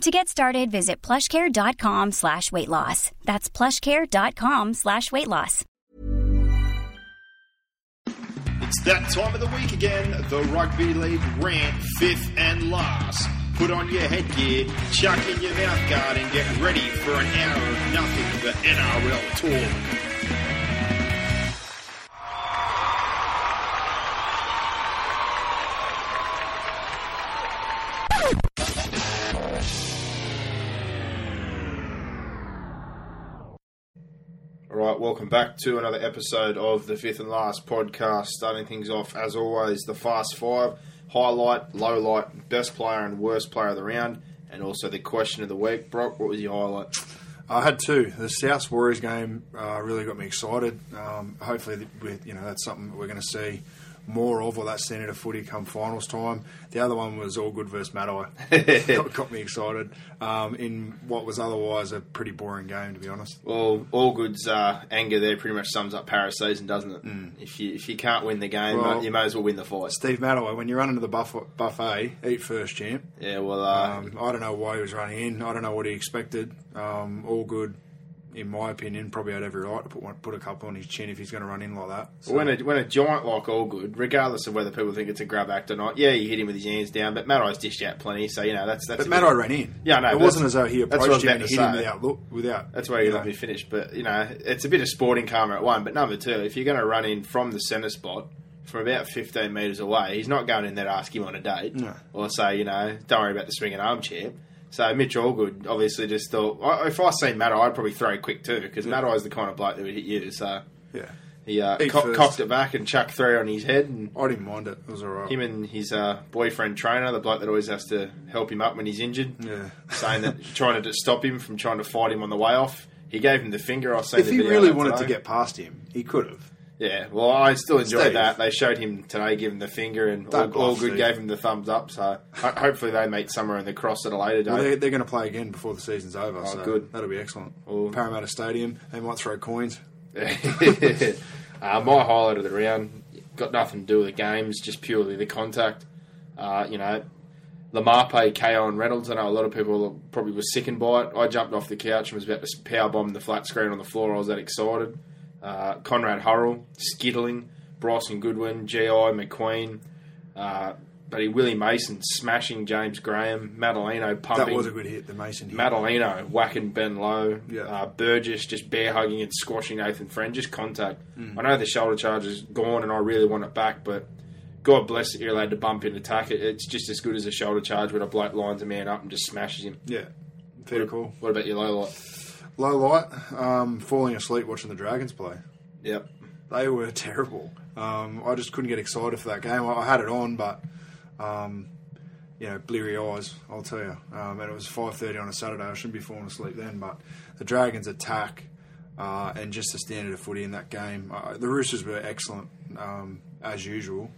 To get started, visit plushcare.com slash weight loss. That's plushcare.com slash weight loss. It's that time of the week again. The Rugby League rant, fifth and last. Put on your headgear, chuck in your mouth guard, and get ready for an hour of nothing but NRL talk. All right, welcome back to another episode of the fifth and last podcast. Starting things off, as always, the Fast Five highlight, low light, best player, and worst player of the round, and also the question of the week. Brock, what was your highlight? I had two. The South Warriors game uh, really got me excited. Um, hopefully, with, you know that's something we're going to see more of, or that of footy come finals time. The other one was Allgood versus Matai. got, got me excited um, in what was otherwise a pretty boring game, to be honest. Well, Allgood's uh, anger there pretty much sums up Parra's season, doesn't it? If you if you can't win the game, Well- you may as well win the fight. Steve Matai, when you run into the buff- buffet, eat first, champ. Yeah, well, uh, Um, I don't know why he was running in. I don't know what he expected. Um, Allgood, in my opinion. Probably had every right to put one, put a couple on his chin if he's going to run in like that. So- when a when a giant like Allgood, regardless of whether people think it's a grab act or not, yeah, you hit him with his hands down, but Matai's dished out plenty, so you know that's that's. but Matai ran in. Yeah, know, It wasn't as though he that's what I was approached him and hit him without look. Without That's where you know. let me finish. But you know, it's a bit of sporting karma at one. But number two, if you're going to run in from the centre spot from about 15 metres away, he's not going in there to ask him on a date No. or say, you know, don't worry about the swinging armchair. So Mitch Allgood obviously just thought, if I seen Matai, I'd probably throw quick too because matt is the kind of bloke that would hit you. So Yeah, he uh, co- cocked it back and chucked three on his head and. I didn't mind it. It was alright. Him and his uh, boyfriend trainer, the bloke that always has to help him up when he's injured, Yeah. saying that trying to stop him from trying to fight him on the way off. He gave him the finger. I seen if he really wanted today. to get past him, he could have. Yeah, well, I still enjoyed Steve. that. They showed him today, giving the finger, and all, Don't Allgood Steve. gave him the thumbs up. So hopefully they meet somewhere in the cross at a later Well, they're, date. they're going to play again before the season's over. Oh, so good. That'll be excellent. Well- Parramatta Stadium. They might throw coins. uh, my highlight of the round got nothing to do with the games, just purely the contact. Uh, you know, Lamape, KO, and Reynolds. I know a lot of people probably were sickened by it. I jumped off the couch and was about to power bomb the flat screen on the floor. I was that excited. Uh, Conrad Hurrell, skittling, Bryson Goodwin, GI, McQueen, uh, buddy Willie Mason smashing James Graham, Madalino pumping. That was a good hit, the Mason hit. Madalino whacking Ben Lowe, Yeah. uh, Burgess just bear hugging and squashing Nathan Friend, just contact. Mm. I know the shoulder charge is gone and I really want it back, but God bless that you're allowed to bump in attack. It, it's just as good as a shoulder charge when a bloke lines a man up and just smashes him. yeah. Very cool. What about your low light? Low light, um, falling asleep watching the Dragons play. Yep. They were terrible. Um, I just couldn't get excited for that game. I, I had it on, but um, you know, bleary eyes. I'll tell you. Um, and it was five thirty on a Saturday. I shouldn't be falling asleep then. But the Dragons attack uh, and just the standard of footy in that game. Uh, the Roosters were excellent um, as usual,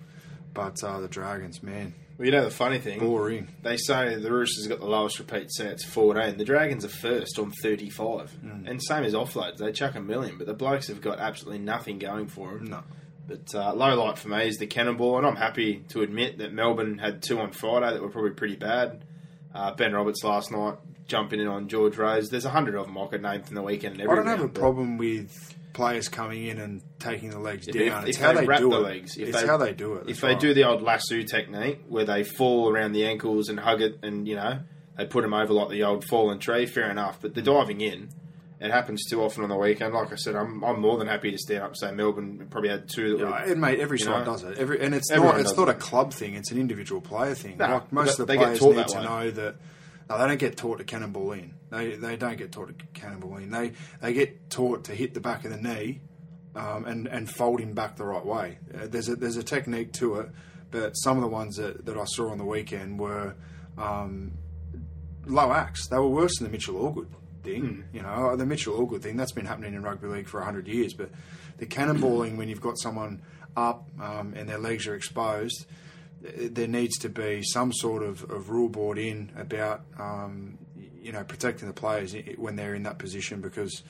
but uh, the Dragons, man, Well, you know the funny thing? boring. They say the Roosters got the lowest repeat sets, 14. The Dragons are first on 35. Mm. And same as offloads. They chuck a million, but the blokes have got absolutely nothing going for them. No. But uh, low light for me is the cannonball, and I'm happy to admit that Melbourne had two on Friday that were probably pretty bad. Uh, ben Roberts last night jumping in on George Rose. There's a hundred of them I could name from the weekend. I don't have a problem with players coming in and taking the legs If, down. if it's how they, wrap do the it. legs, if it's they, how they do it. If they right. do the old lasso technique where they fall around the ankles and hug it, and you know they put them over like the old fallen tree, fair enough. But the mm. diving in, it happens too often on the weekend. Like I said, I'm, I'm more than happy to stand up. and Say Melbourne probably had two that Yeah, were and mate, every side know, does it. Every and it's everyone not it's not a club thing. It's an individual player thing. No, like most of the players need to know that. No, they don't get taught to cannonball in. They they don't get taught to cannonball in. They they get taught to hit the back of the knee, um, and and fold him back the right way. Uh, there's a there's a technique to it, but some of the ones that, that I saw on the weekend were um, low axe. They were worse than the Mitchell Allgood. thing. You know, the Mitchell Allgood thing that's been happening in rugby league for hundred years. But the cannonballing when you've got someone up um, and their legs are exposed, there needs to be some sort of, of rule board in about um, you know protecting the players when they're in that position because.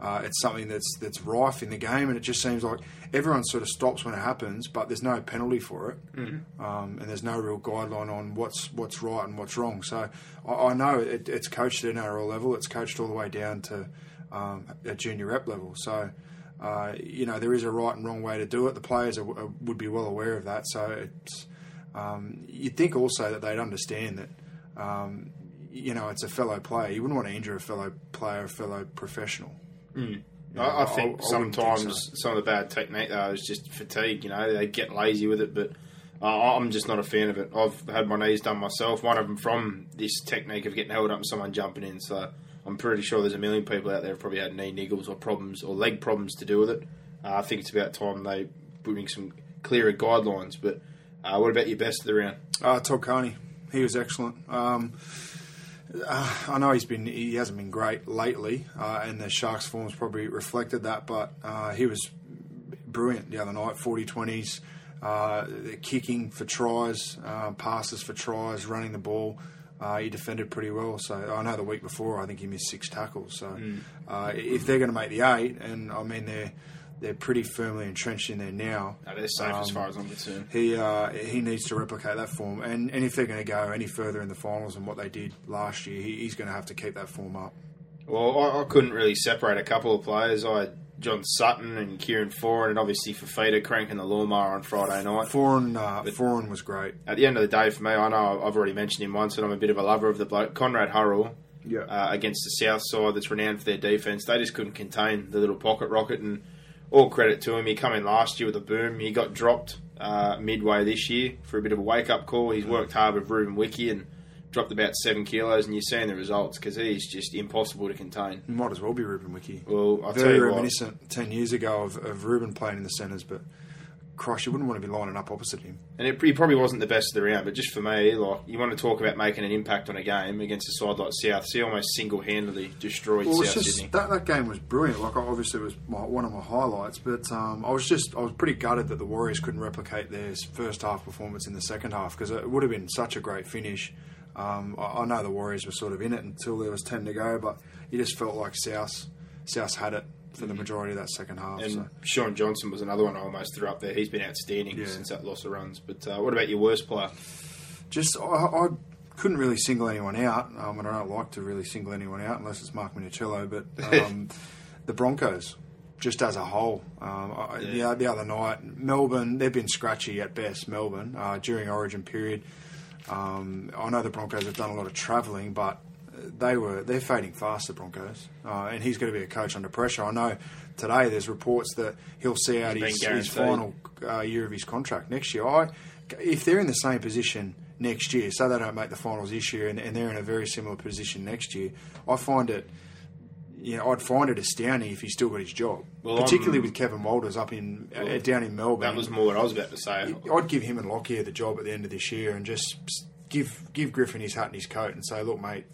Uh, it's something that's that's rife in the game, and it just seems like everyone sort of stops when it happens, but there's no penalty for it, um, and there's no real guideline on what's what's right and what's wrong. So I, I know it, it's coached at an NRL level, it's coached all the way down to um, at junior rep level. So uh, you know there is a right and wrong way to do it. The players are, are, would be well aware of that. So it's um, you'd think also that they'd understand that. Um, you know, it's a fellow player. You wouldn't want to injure a fellow player, a fellow professional. I, I think I- I wouldn't think sometimes so. some of the bad technique though is just fatigue. You know, they get lazy with it, but uh, I'm just not a fan of it. I've had my knees done myself. One of them from this technique of getting held up and someone jumping in. So I'm pretty sure there's a million people out there who've probably had knee niggles or problems or leg problems to do with it. Uh, I think it's about time they bring some clearer guidelines. But uh, what about your best of the round? Uh, Todd Carney, he was excellent. Um, uh, I know he's been he hasn't been great lately, uh, and the Sharks' form's probably reflected that. But uh, he was brilliant the other night. 40-20s, uh, kicking for tries, uh, passes for tries, running the ball. Uh, he defended pretty well. So I know the week before, I think he missed six tackles. So uh, if they're going to make the eight, and I mean they're they're pretty firmly entrenched in there now. No, they're safe as Um, far as I'm concerned. He uh, he needs to replicate that form, and, and if they're going to go any further in the finals than what they did last year, he, he's going to have to keep that form up. Well, I, I couldn't really separate a couple of players. I had John Sutton and Kieran Foran, and obviously Fifita cranking the lawnmower on Friday night. Foran, uh, Foran was great. At the end of the day, for me, I know I've already mentioned him once, and I'm a bit of a lover of the bloke. Conrad Hurrell Yeah. uh, against the South side that's renowned for their defence. They just couldn't contain the little pocket rocket, and all credit to him. He come in last year with a boom. He got dropped uh, midway this year for a bit of a wake up call. He's worked hard with Ruben Wiki and dropped about seven kilos, and you're seeing the results because he's just impossible to contain. Might as well be Ruben Wiki. Well, tell Very you what. reminiscent ten years ago of, of Ruben playing in the centres, but Cross, you wouldn't want to be lining up opposite him. And it, he probably wasn't the best of the round, but just for me, like you want to talk about making an impact on a game against a side like South, he almost single-handedly destroyed Well, South just Sydney. that, that game was brilliant. Like obviously it was my, one of my highlights, but um, I was just I was pretty gutted that the Warriors couldn't replicate their first half performance in the second half because it would have been such a great finish. Um, I, I know the Warriors were sort of in it until there was ten to go, but you just felt like South South had it for the majority of that second half. And so. Sean Johnson was another one I almost threw up there. He's been outstanding Yeah. since that loss of runs. But uh, what about your worst player? just I, I couldn't really single anyone out, um, and I don't like to really single anyone out unless it's Mark Minichiello. But um, the Broncos, just as a whole, um, I, Yeah. the, the other night, Melbourne they've been scratchy at best. Melbourne uh, during Origin period, um, I know the Broncos have done a lot of travelling, but they were they're fading fast. The Broncos, uh, and he's going to be a coach under pressure. I know today there's reports that he'll see out his, his final uh, year of his contract next year. I, if they're in the same position next year, so they don't make the finals this year, and, and they're in a very similar position next year, I find it. You know, I'd find it astounding if he's still got his job, Well, particularly I'm- with Kevin Walters up in uh, down in Melbourne. That was more what I was about to say. I'd give him and Lockyer the job at the end of this year, and just give give Griffin his hat and his coat, and say, "Look, mate,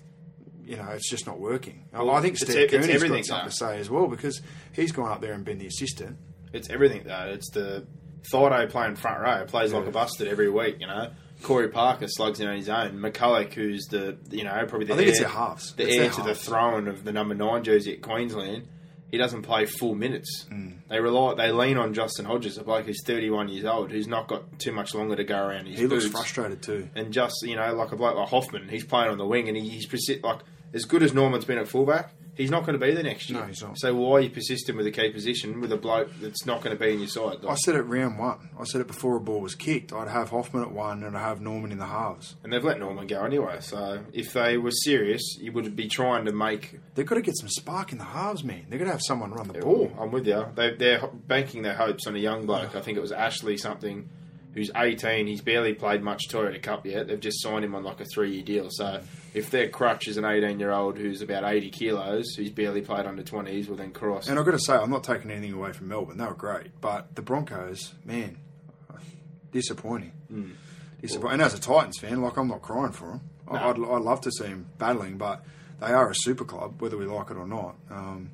you know it's just not working." Well, I think Steve e- it's Kearney's everything, got something though. to say as well because he's gone up there and been the assistant. It's everything though. It's the Thordo playing front row, plays like a busted every week. You know, Corey Parker slugs in on his own. McCullough, who's the you know probably the I think heir, it's their halves. the It's heir to the throne of the number nine jersey at Queensland. He doesn't play full minutes. Mm. They rely, they lean on Justin Hodges, a bloke who's 31 years old, who's not got too much longer to go around his He looks frustrated too. And just you know, like a bloke like Hoffman, he's playing on the wing, and he, he's like as good as Norman's been at fullback. He's not going to be there next year. No, he's not. So why are you persisting with a key position with a bloke that's not going to be in your side? I said it round one. I said it before a ball was kicked. I'd have Hoffman at one, and I'd have Norman in the halves. And they've let Norman go anyway. So if they were serious, you would be trying to make. They've got to get some spark in the halves, man. They've got to have someone run the Oh, ball. I'm with you. They, they're banking their hopes on a young bloke. I think it was Ashley something, who's 18. He's barely played much Toyota Cup yet. They've just signed him on like a three-year deal. So if their crutch is an 18-year-old who's about 80 kilos, who's barely played under 20s, well then cross. And I've got to say, I'm not taking anything away from Melbourne. They were great, but the Broncos, man, disappointing. Disappointing. And as a Titans fan, like I'm not crying for them. I'd, I'd love to see them battling, but they are a super club, whether we like it or not. Um,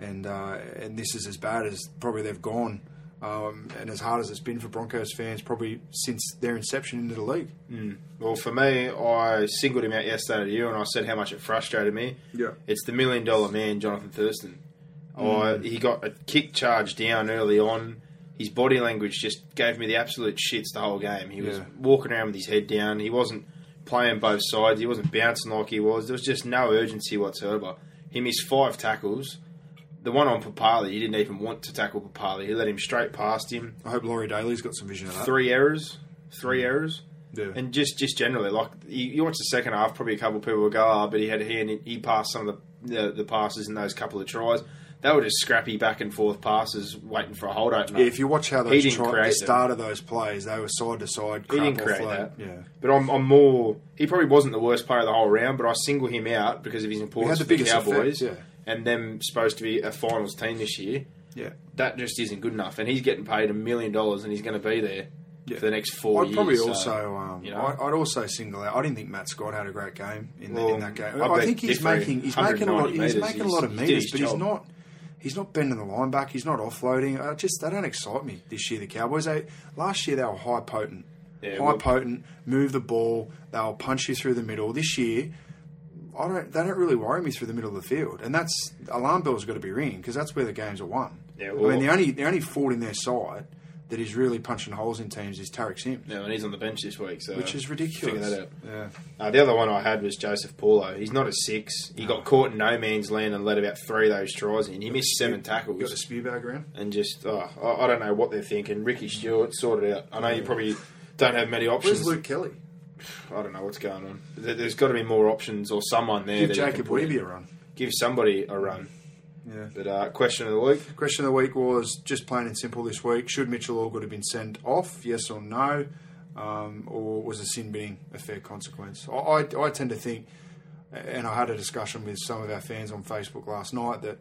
and uh, and this is as bad as probably they've gone, um, and as hard as it's been for Broncos fans probably since their inception into the league. Well, for me, I singled him out yesterday to you, and I said how much it frustrated me. Yeah. It's the million dollar man, Jonathan Thurston. I, he got a kick charge down early on. His body language just gave me the absolute shits the whole game. He was Yeah. walking around with his head down. He wasn't playing both sides. He wasn't bouncing like he was. There was just no urgency whatsoever. He missed five tackles. The one on Papali, he didn't even want to tackle Papali. He let him straight past him. I hope Laurie Daley's got some vision of that. Three errors. Three mm. errors. Yeah. And just just generally, like you, you watch the second half, probably a couple of people will go, "Oh, but he had he and he passed some of the, the the passes in those couple of tries." They were just scrappy back and forth passes, waiting for a hold opener. Yeah, if you watch how those tri- the them. start of those plays, they were side to side. he didn't create that. Yeah, But I'm, I'm more. He probably wasn't the worst player of the whole round, but I single him out because of his importance the for the biggest Cowboys effect, and them supposed to be a finals team this year. yeah. That just isn't good enough, and he's getting paid a million dollars, and he's going to be there Yeah. for the next 4 I'd years. probably so, also, um, you know. I'd also single out. I didn't think Matt Scott had a great game in, the, in that game. I I, think he's making he's making a lot. 190 He's making a lot of he's- he did meters, but he's not. He's not bending the line back. He's not offloading. I just they don't excite me this year. The Cowboys. They last year they were high potent, Yeah, high well- potent. Move the ball. They'll punch you through the middle. This year, I don't. They don't really worry me through the middle of the field, and that's alarm bells got to be ringing because that's where the games are won. Yeah, I mean the only the only fault in their side that is really punching holes in teams is Tariq Sims, Yeah, and he's on the bench this week, so which is ridiculous. Figure that out. Yeah. Uh, the other one I had was Joseph Paulo. He's not a six. He got caught in no man's land and let about three of those tries in. He missed seven tackles. Got tackles spew bag around. and just oh, I, I don't know what they're thinking. Ricky Stuart sorted out. I know you probably don't have many options. Where's Luke Kelly? I don't know what's going on. There- There's got to be more options or someone there. Give that you can Jacob. Weeby a run. Give somebody a run. Yeah. But uh, question of the week. Question of the week was just plain and simple this week. Should Mitchell Allgood have been sent off? Yes or no? Um, or was the sin binning a fair consequence? I, I, I tend to think, and I had a discussion with some of our fans on Facebook last night, that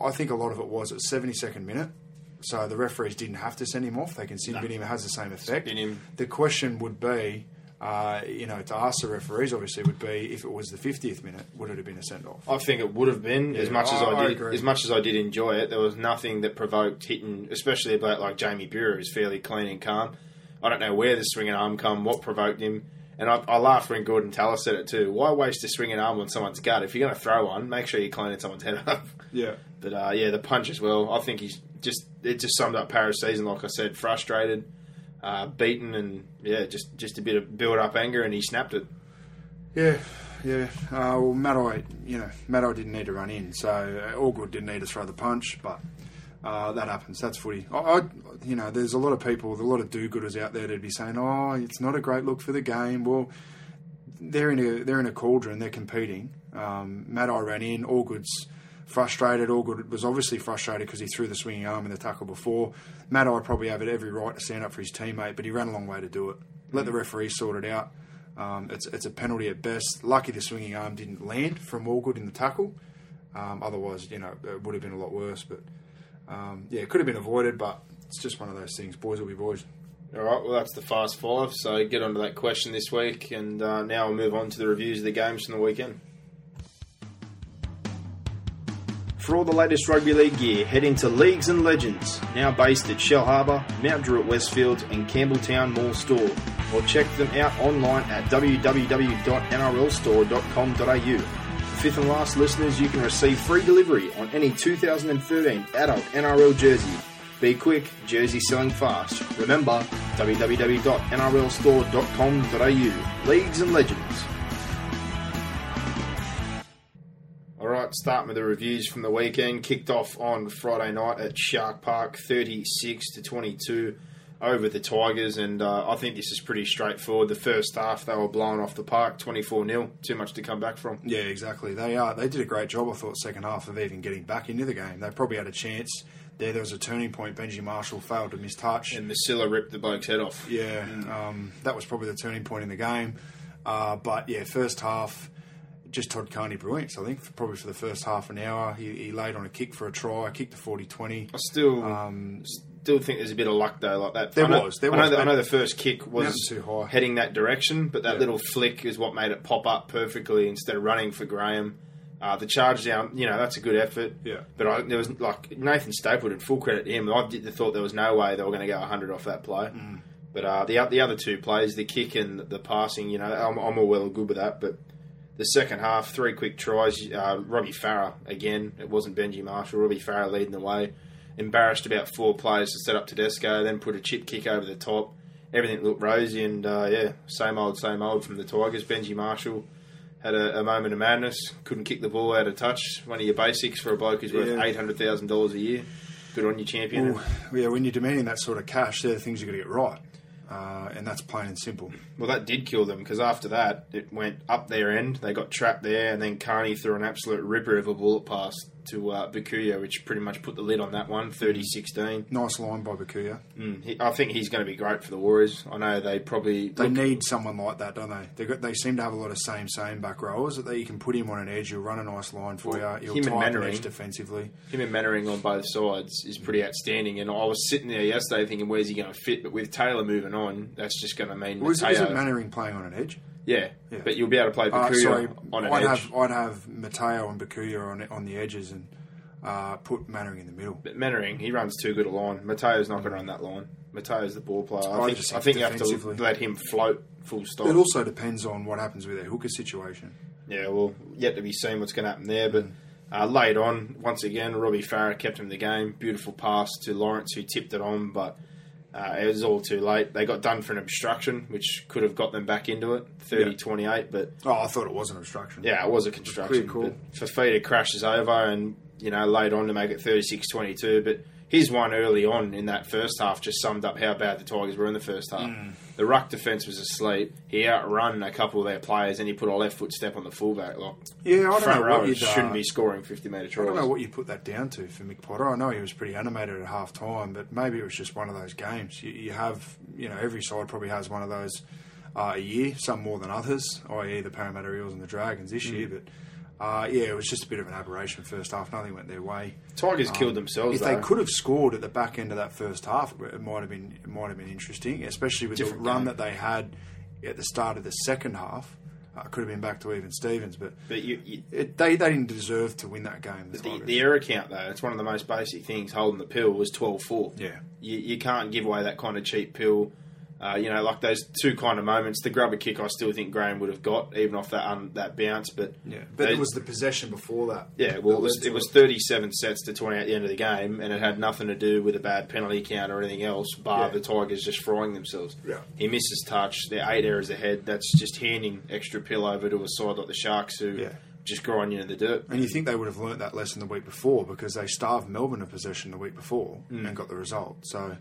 I think a lot of it was at 72nd minute. So the referees didn't have to send him off. They can sin bin him. It has the same effect. The question would be, uh, you know, to ask the referees, obviously, would be if it was the 50th minute, would it have been a send off? I think it would have been as Yeah, much as I- I, I did. As much as I did enjoy it, there was nothing that provoked hitting, especially about like Jamie Buhrer, who's fairly clean and calm. I don't know where the swinging arm come, what provoked him, and I, I laughed when Gordon Tallis said it too. Why waste a swinging arm on someone's gut? If you're going to throw one, make sure you're cleaning someone's head up. Yeah. But uh, yeah, the punch as well. I think he's just it just summed up Parra's season. Like I said, frustrated, uh, beaten, and yeah, just just a bit of build up anger, and he snapped it. Yeah, yeah. Uh, well, Matai, you know, Matai didn't need to run in, so uh, Allgood didn't need to throw the punch, but uh, that happens. That's footy. I, I, you know, there's a lot of people, a lot of do-gooders out there that'd be saying, "Oh, it's not a great look for the game." Well, they're in a they're in a cauldron. They're competing. Um, Matai ran in. Allgood's frustrated. Allgood was obviously frustrated because he threw the swinging arm in the tackle before. Matai probably have every right to stand up for his teammate, but he ran a long way to do it. Let the referee sort it out. Um, it's it's a penalty at best. Lucky the swinging arm didn't land from Allgood in the tackle. Um, otherwise, you know, it would have been a lot worse. But um, yeah, it could have been avoided. But it's just one of those things. Boys will be boys. All right, well, that's the fast five. So get on to that question this week, and uh, now we'll move on to the reviews of the games from the weekend. For all the latest rugby league gear, head into Leagues and Legends, now based at Shell Harbour, Mount Druitt Westfield, and Campbelltown Mall Store, or check them out online at www.nrlstore.com.au. For fifth and last listeners, you can receive free delivery on any 2013 adult NRL jersey. Be quick, jersey selling fast. Remember, www.nrlstore.com.au. Leagues and Legends. Right, starting with the reviews from the weekend. Kicked off on Friday night at Shark Park, 36 to 22 over the Tigers, and uh, I think this is pretty straightforward. The first half, they were blown off the park, 24 0. Too much to come back from. Yeah, exactly. They are. They did a great job. I thought second half of even getting back into the game. They probably had a chance. There, there was a turning point. Benji Marshall failed to miss touch. And Masilla ripped the bloke's head off. Yeah, um, that was probably the turning point in the game. Uh, but yeah, first half, just Todd Carney brilliance. I think probably for the first half an hour, he, he laid on a kick for a try, kicked the 40-20. I still Um, still think there's a bit of luck though, like that. There I know, was, there I know, was, that- I know the first kick was too high. heading that direction, but that Yeah. little flick is what made it pop up perfectly instead of running for Graham. Uh, the charge down, you know, that's a good effort. Yeah. But I, there was like Nathan Stapleton, full credit to him. I did, thought there was no way they were going to go 100 off that play. Mm. But uh, the the other two plays, the kick and the passing, you know, I'm, I'm all well and good with that. But the second half, three quick tries. Uh, Robbie Farah again. It wasn't Benji Marshall. Robbie Farah leading the way. Embarrassed about four players to set up Tedesco. Then put a chip kick over the top. Everything looked rosy, and uh, yeah, same old, same old from the Tigers. Benji Marshall had a, a moment of madness. Couldn't kick the ball out of touch. One of your basics for a bloke who's worth eight hundred thousand dollars a year. Good on you, champion. Well, yeah, when you're demanding that sort of cash, they're the things you've got to get right. Uh, and that's plain and simple. Well, that did kill them because after that, it went up their end. They got trapped there, and then Carney threw an absolute ripper of a bullet pass to uh, Bukuya, which pretty much put the lid on that one, 30-16. Nice line by Bukuya. Mm, he, I think he's going to be great for the Warriors. I know they probably They need someone like that, don't they? They got, they seem to have a lot of same same back rowers that you can put him on an edge. He'll run a nice line for Well, you. He'll him tie up Mannering- edge defensively. him and Mannering on both sides is pretty outstanding. And I was sitting there yesterday thinking, where's he going to fit? But with Taylor moving on, that's just going to mean Was, Mateo. isn't Mannering playing on an edge? Yeah, Yeah. but you'll be able to play Uh, Bukuya sorry, on an I'd edge. have I'd have Mateo and Bukuya on on the edges and uh, put Mannering in the middle. But Mannering, he runs too good a line. Mateo's not going to run that line. Mateo's the ball player. I, I think, I think you have to let him float full stop. It also depends on what happens with their hooker situation. Yeah, well, yet to be seen what's going to happen there. But uh, late on, once again, Robbie Farah kept him in the game. Beautiful pass to Lawrence, who tipped it on, but uh, it was all too late. They got done for an obstruction, which could have got them back into it, 30 28. But Oh, I thought it was an obstruction. yeah, it was a construction. But Fifita crashes over and, you know, laid on to make it 36 22. But his one early on in that first half just summed up how bad the Tigers were in the first half. Mm. The ruck defence was asleep. He outrun a couple of their players and he put a left foot step on the fullback. Like, Yeah, I don't know what you'd, uh, shouldn't be scoring 50 metre tries. I don't know what you put that down to for Mick Potter. I know he was pretty animated at half time, but maybe it was just one of those games. You, you have, you know, every side probably has one of those uh, a year, some more than others, i.e., the Parramatta Eels and the Dragons this Mm. year. But uh, yeah, it was just a bit of an aberration first half. Nothing went their way. Tigers killed themselves, If they could have scored at the back end of that first half, it might have been it might have been interesting, especially with Different the run game. that they had at the start of the second half. Uh, could have been back to even Stevens, but But you, you, it, they they didn't deserve to win that game. The, the, the error count, though, it's one of the most basic things holding the pill was 12 4. Yeah. You, you can't give away that kind of cheap pill. Uh, you know, like those two kind of moments. The grubber kick, I still think Graham would have got, even off that un, that bounce. But Yeah, but they- it was the possession before that. Yeah, well, it was, it was 37 sets to 20 at the end of the game, and it had nothing to do with a bad penalty count or anything else, bar Yeah. the Tigers just frying themselves. Yeah. He misses touch. They're eight errors ahead. That's just handing extra pill over to a side like the Sharks who Yeah. just grind you in the dirt. And you think they would have learnt that lesson the week before because they starved Melbourne of possession the week before Mm. and got the result. So,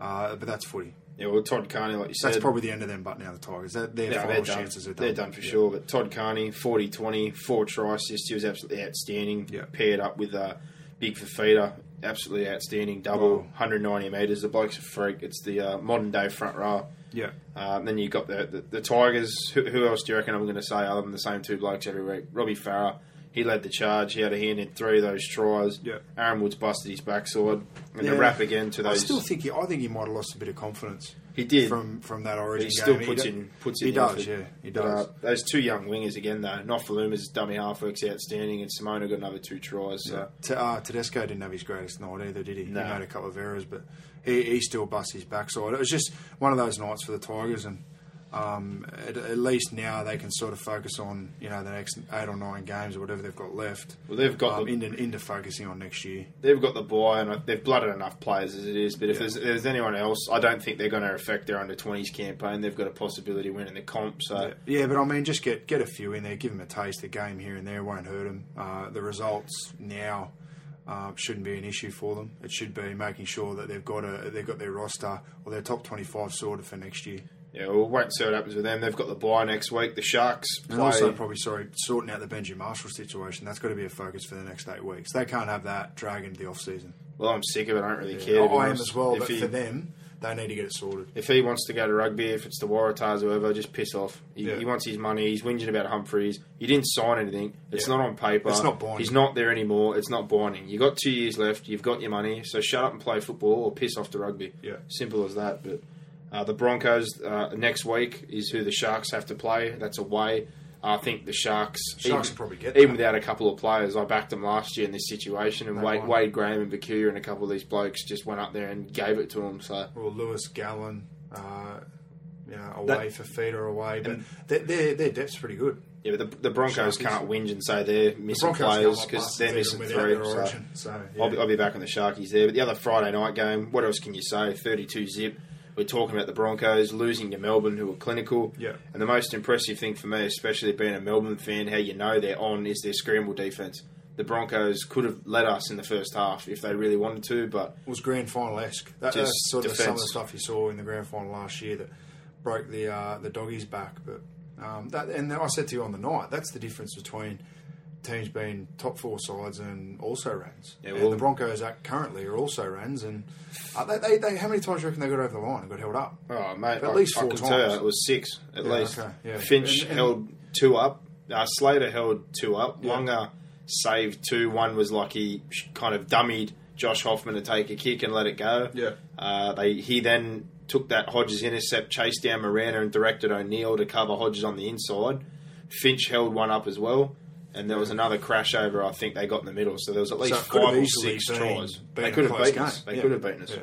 uh, but that's footy. Yeah, well, Todd Carney, like you said, That's probably the end of them. But now the Tigers, their, their Yeah, final they're done. chances are done. They're done for Yeah. sure. But Todd Carney, 40 20, four try assists. He was absolutely outstanding. Yeah. Paired up with uh, Big Fifita, absolutely outstanding. Double, Wow. 190 metres. The bloke's a freak. It's the uh, modern day front row. Yeah, Uh, then you got the, the, the Tigers. Who, who else do you reckon I'm going to say other than the same two blokes every week? Robbie Farah. He led the charge. He had a hand in three of those tries. Yeah. Aaron Woods busted his backside. And Yeah. the wrap again to those. I still think he, I think he might have lost a bit of confidence. He did. from from that But Origin he still game. puts do- in puts He in. does, effort. yeah, he But, does. uh, those two young wingers again though. Nofoaluma's dummy half works outstanding, and Simona got another two tries. So T- uh, Tedesco didn't have his greatest night either, did he? No. He made a couple of errors, but he, he still busts his backside. It was just one of those nights for the Tigers, and um, at, at least now they can sort of focus on you know the next eight or nine games or whatever they've got left. Well, they've got um, the- into, into focusing on next year. they've got the buy, and they've blooded enough players as it is. But if Yeah. there's, there's anyone else, I don't think they're going to affect their under 20s campaign. They've got a possibility of winning the comp. So Yeah. yeah, but I mean, just get get a few in there, give them a taste. The game here and there won't hurt them. Uh, the results now uh, shouldn't be an issue for them. It should be making sure that they've got a they've got their roster or their top twenty five sorted for next year. Yeah, we'll wait and see what happens with them. They've got the buy next week. The Sharks play. And also, probably sorry, sorting out the Benji Marshall situation. That's got to be a focus for the next eight weeks. They can't have that drag into the off season. well, I'm sick of it. I don't really care. to be I am as well, If but he- for them, they need to get it sorted. If he wants to go to rugby, if it's the Waratahs, whoever, just piss off. He, Yeah. he wants his money. He's whinging about Humphreys. You didn't sign anything. It's Yeah. not on paper. It's not binding. He's not there anymore. It's not binding. You got two years left. You've got your money. So shut up and play football, or piss off to rugby. Yeah. Simple as that. But uh, the Broncos uh, next week is who the Sharks have to play. That's away. I think the Sharks, Sharks even, probably get even without a couple of players. I backed them last year in this situation, and Wade. Wade Graham and Bukuya and a couple of these blokes just went up there and gave it to them. So Or Lewis Gallen, uh, you know, That- away for feeder away, but their, their their depth's pretty good. Yeah, but the, the Broncos can't whinge and say they're missing Broncos players because they're missing three. their So. So, yeah. I'll, be, I'll be back on the Sharkies there. But the other Friday night game, what else can you say? 32 zip. We're talking about the Broncos losing to Melbourne, who were clinical. Yeah. And the most impressive thing for me, especially being a Melbourne fan, how you know they're on, is their scramble defence. The Broncos could have led us in the first half if they really wanted to, but was grand final esque. That, that's sort of some of the stuff you saw in the grand final last year that broke the uh, the doggies back. But um, that, and I said to you on the night, that's the difference between teams being top four sides and also runs. Yeah, and the Broncos are currently are also runs, and uh, they, they, they how many times do you reckon they got over the line and got held up? Oh, mate, At I, least I four can tell you times. it was six at Yeah, least. okay, yeah. Finch And- and- held two up. Uh, Slater held two up. Yeah. Waqa saved two. One was like he kind of dummied Josh Hoffman to take a kick and let it go. Yeah. Uh, they he then took that Hodges intercept, chased down Morena, and directed O'Neill to cover Hodges on the inside. Finch held one up as well. And there was another crash over. I think they got in the middle, so there was at least it could have five or easily six been- tries. been They a could have close beaten us. game. They Yeah. could have beaten us. Yeah.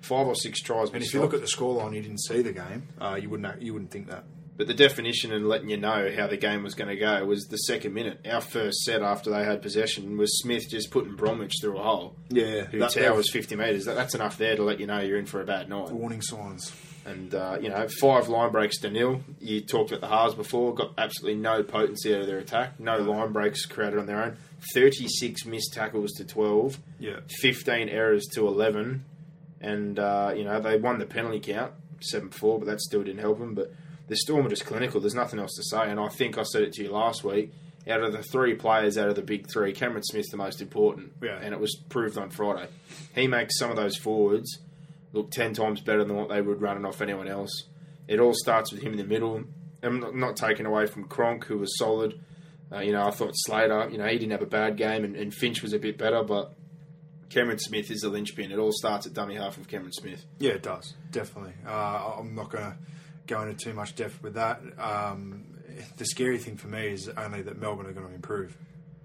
Five or six tries. And if you look at the scoreline, you didn't see the game, uh, you wouldn't you wouldn't think that. But the definition and letting you know how the game was going to go was the second minute. Our first set after they had possession was Smith just putting Bromwich through a hole. Yeah, Who that- towers 50 metres. That, that's enough there to let you know you're in for a bad night. Warning signs. And, uh, you know, five line breaks to nil. You talked about the halves before. Got absolutely no potency out of their attack. No line breaks created on their own. 36 missed tackles to 12. Yeah. 15 errors to 11. And, uh, you know, they won the penalty count, 7 4, but that still didn't help them. But the Storm are just clinical. There's nothing else to say. And I think I said it to you last week. Out of the three players out of the big three, Cameron Smith's the most important. Yeah. And it was proved on Friday. He makes some of those forwards look 10 times better than what they would running off anyone else. It all starts with him in the middle. I'm not, taking away from Cronk, who was solid. Uh, you know, I thought Slater, you know, he didn't have a bad game, and, and Finch was a bit better, but Cameron Smith is the linchpin. It all starts at dummy half of Cameron Smith. Yeah, it does definitely. Uh, I'm not going to go into too much depth with that. Um, the scary thing for me is only that Melbourne are going to improve.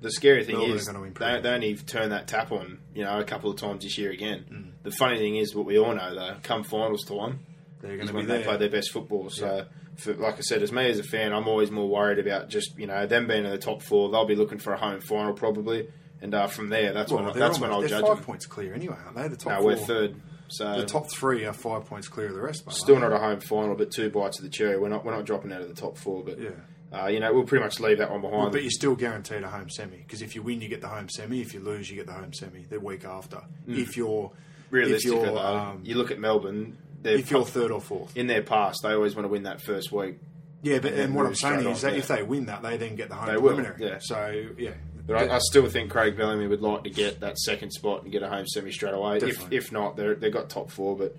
The scary thing Melbourne is they, they only turned that tap on, you know, a couple of times this year again. Mm. The funny thing is, what we all know though, come finals time, They're going to be there. they play their best football. So, for, like I said, as me as a fan, I'm always more worried about just you know them being in the top four. They'll be looking for a home final probably, and uh, from there, that's well, when that's when I'll judge five them. points clear anyway, aren't they? The top No, four. we're third, so The top three are five points clear of the rest. still aren't a home final, but two bites of the cherry. We're not we're not dropping out of the top four, but Yeah. uh, you know we'll pretty much leave that one behind. Well, but you're still guaranteed a home semi because if you win, you get the home semi. If you lose, you get the home semi the week after. If you're Realistically, though, um, you look at Melbourne. they're if you're third or fourth. in their past, they always want to win that first week. Yeah, but and then and what I'm saying is that if they win that, they then get the home They will, yeah. So yeah, But I, I still think Craig Bellamy would like to get that second spot and get a home semi straight away. If, Definitely. if not, they're, they've got top four. But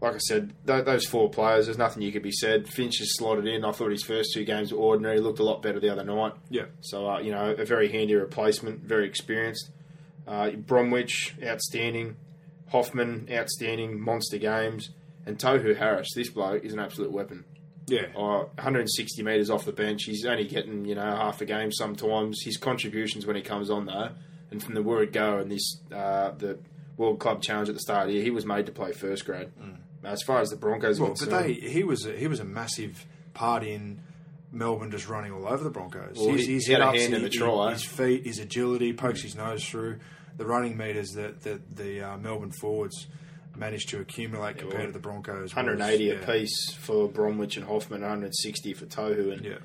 like I said, th- those four players, there's nothing you could be said. Finch is slotted in. I thought his first two games were ordinary. He Looked a lot better the other night. yeah. So, uh, you know, a very handy replacement, very experienced. Uh, Bromwich, outstanding. Hoffman, outstanding, monster games. And Tohu Harris, this bloke is an absolute weapon. Yeah. Uh, 160 metres off the bench. He's only getting, you know, half a game sometimes. His contributions when he comes on, though, and from the word go and this, uh, the World Club Challenge at the start of the year, he was made to play first grade. As far as the Broncos Mm. Well, but concerned, they he was a, he was a massive part in Melbourne just running all over the Broncos. Well, he- he had a hand in the try. His feet, his agility, pokes his nose through the running meters that that the uh, Melbourne forwards managed to accumulate compared well, to the Broncos. was- 180 yeah. apiece for Bromwich and Hoffman, 160 for Tohu, and Yeah.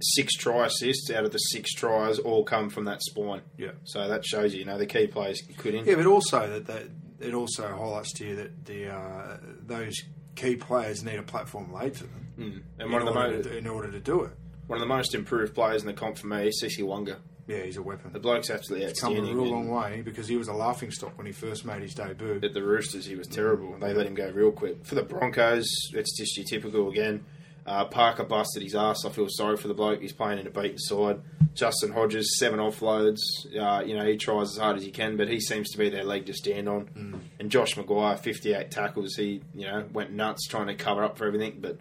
six try assists out of the six tries all come from that spine. Yeah. So that shows you, you know, the key players could. Yeah, but also that, that it also highlights to you that the uh, those key players need a platform laid for them And in, one of the order most to, in order to do it. one of the most improved players in the comp for me is Sisa Waqa. Yeah, he's a weapon. The bloke's absolutely He's come a real long way because he was a laughing stock when he first made his debut. At the Roosters, he was terrible. They let him go real quick. For the Broncos, it's just your typical again. Uh, Parker busted his ass. I feel sorry for the bloke. He's playing in a beaten side. Justin Hodges, seven offloads. Uh, you know, he tries as hard as he can, but he seems to be their leg to stand on. Mm. And Josh McGuire, 58 tackles. He, you know, went nuts trying to cover up for everything, but,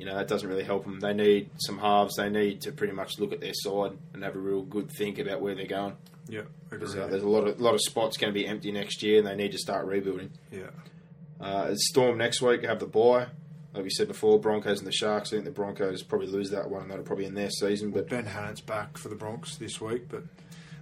you know, that doesn't really help them. They need some halves. They need to pretty much look at their side and have a real good think about where they're going. yeah, There's, uh, there's a lot of lot of spots going to be empty next year, and they need to start rebuilding. yeah. Uh, Storm next week have the bye. Like we said before, Broncos and the Sharks. I think the Broncos probably lose that one. And that'll probably end their season. But Ben Hannant's back for the Bronx this week, but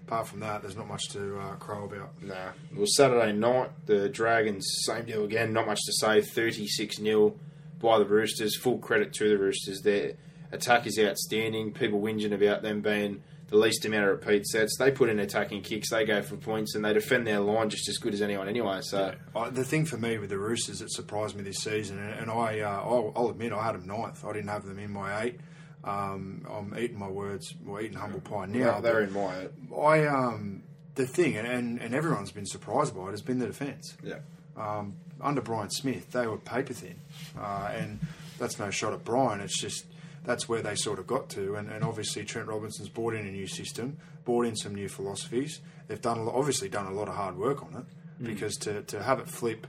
apart from that, there's not much to uh, crow about. nah. Was Saturday night. The Dragons, same deal again. Not much to say. 36 0 by the Roosters. Full credit to the Roosters. Their attack is outstanding. People whinging about them being the least amount of repeat sets. They put in attacking kicks. They go for points, and they defend their line just as good as anyone anyway. So. I, the thing for me with the Roosters that surprised me this season, and, and I, uh, I'll, I'll admit I had them ninth. I didn't have them in my eight. Um, I'm eating my words, well, eating humble pie now. Yeah, they're in my. I um, the thing, and, and, and everyone's been surprised by it, has been the defence. Yeah. Um, under Brian Smith, they were paper thin, uh, and that's no shot at Brian. It's just that's where they sort of got to, and, and obviously Trent Robinson's brought in a new system, brought in some new philosophies. They've done a lot, obviously done a lot of hard work on it because to, to have it flip,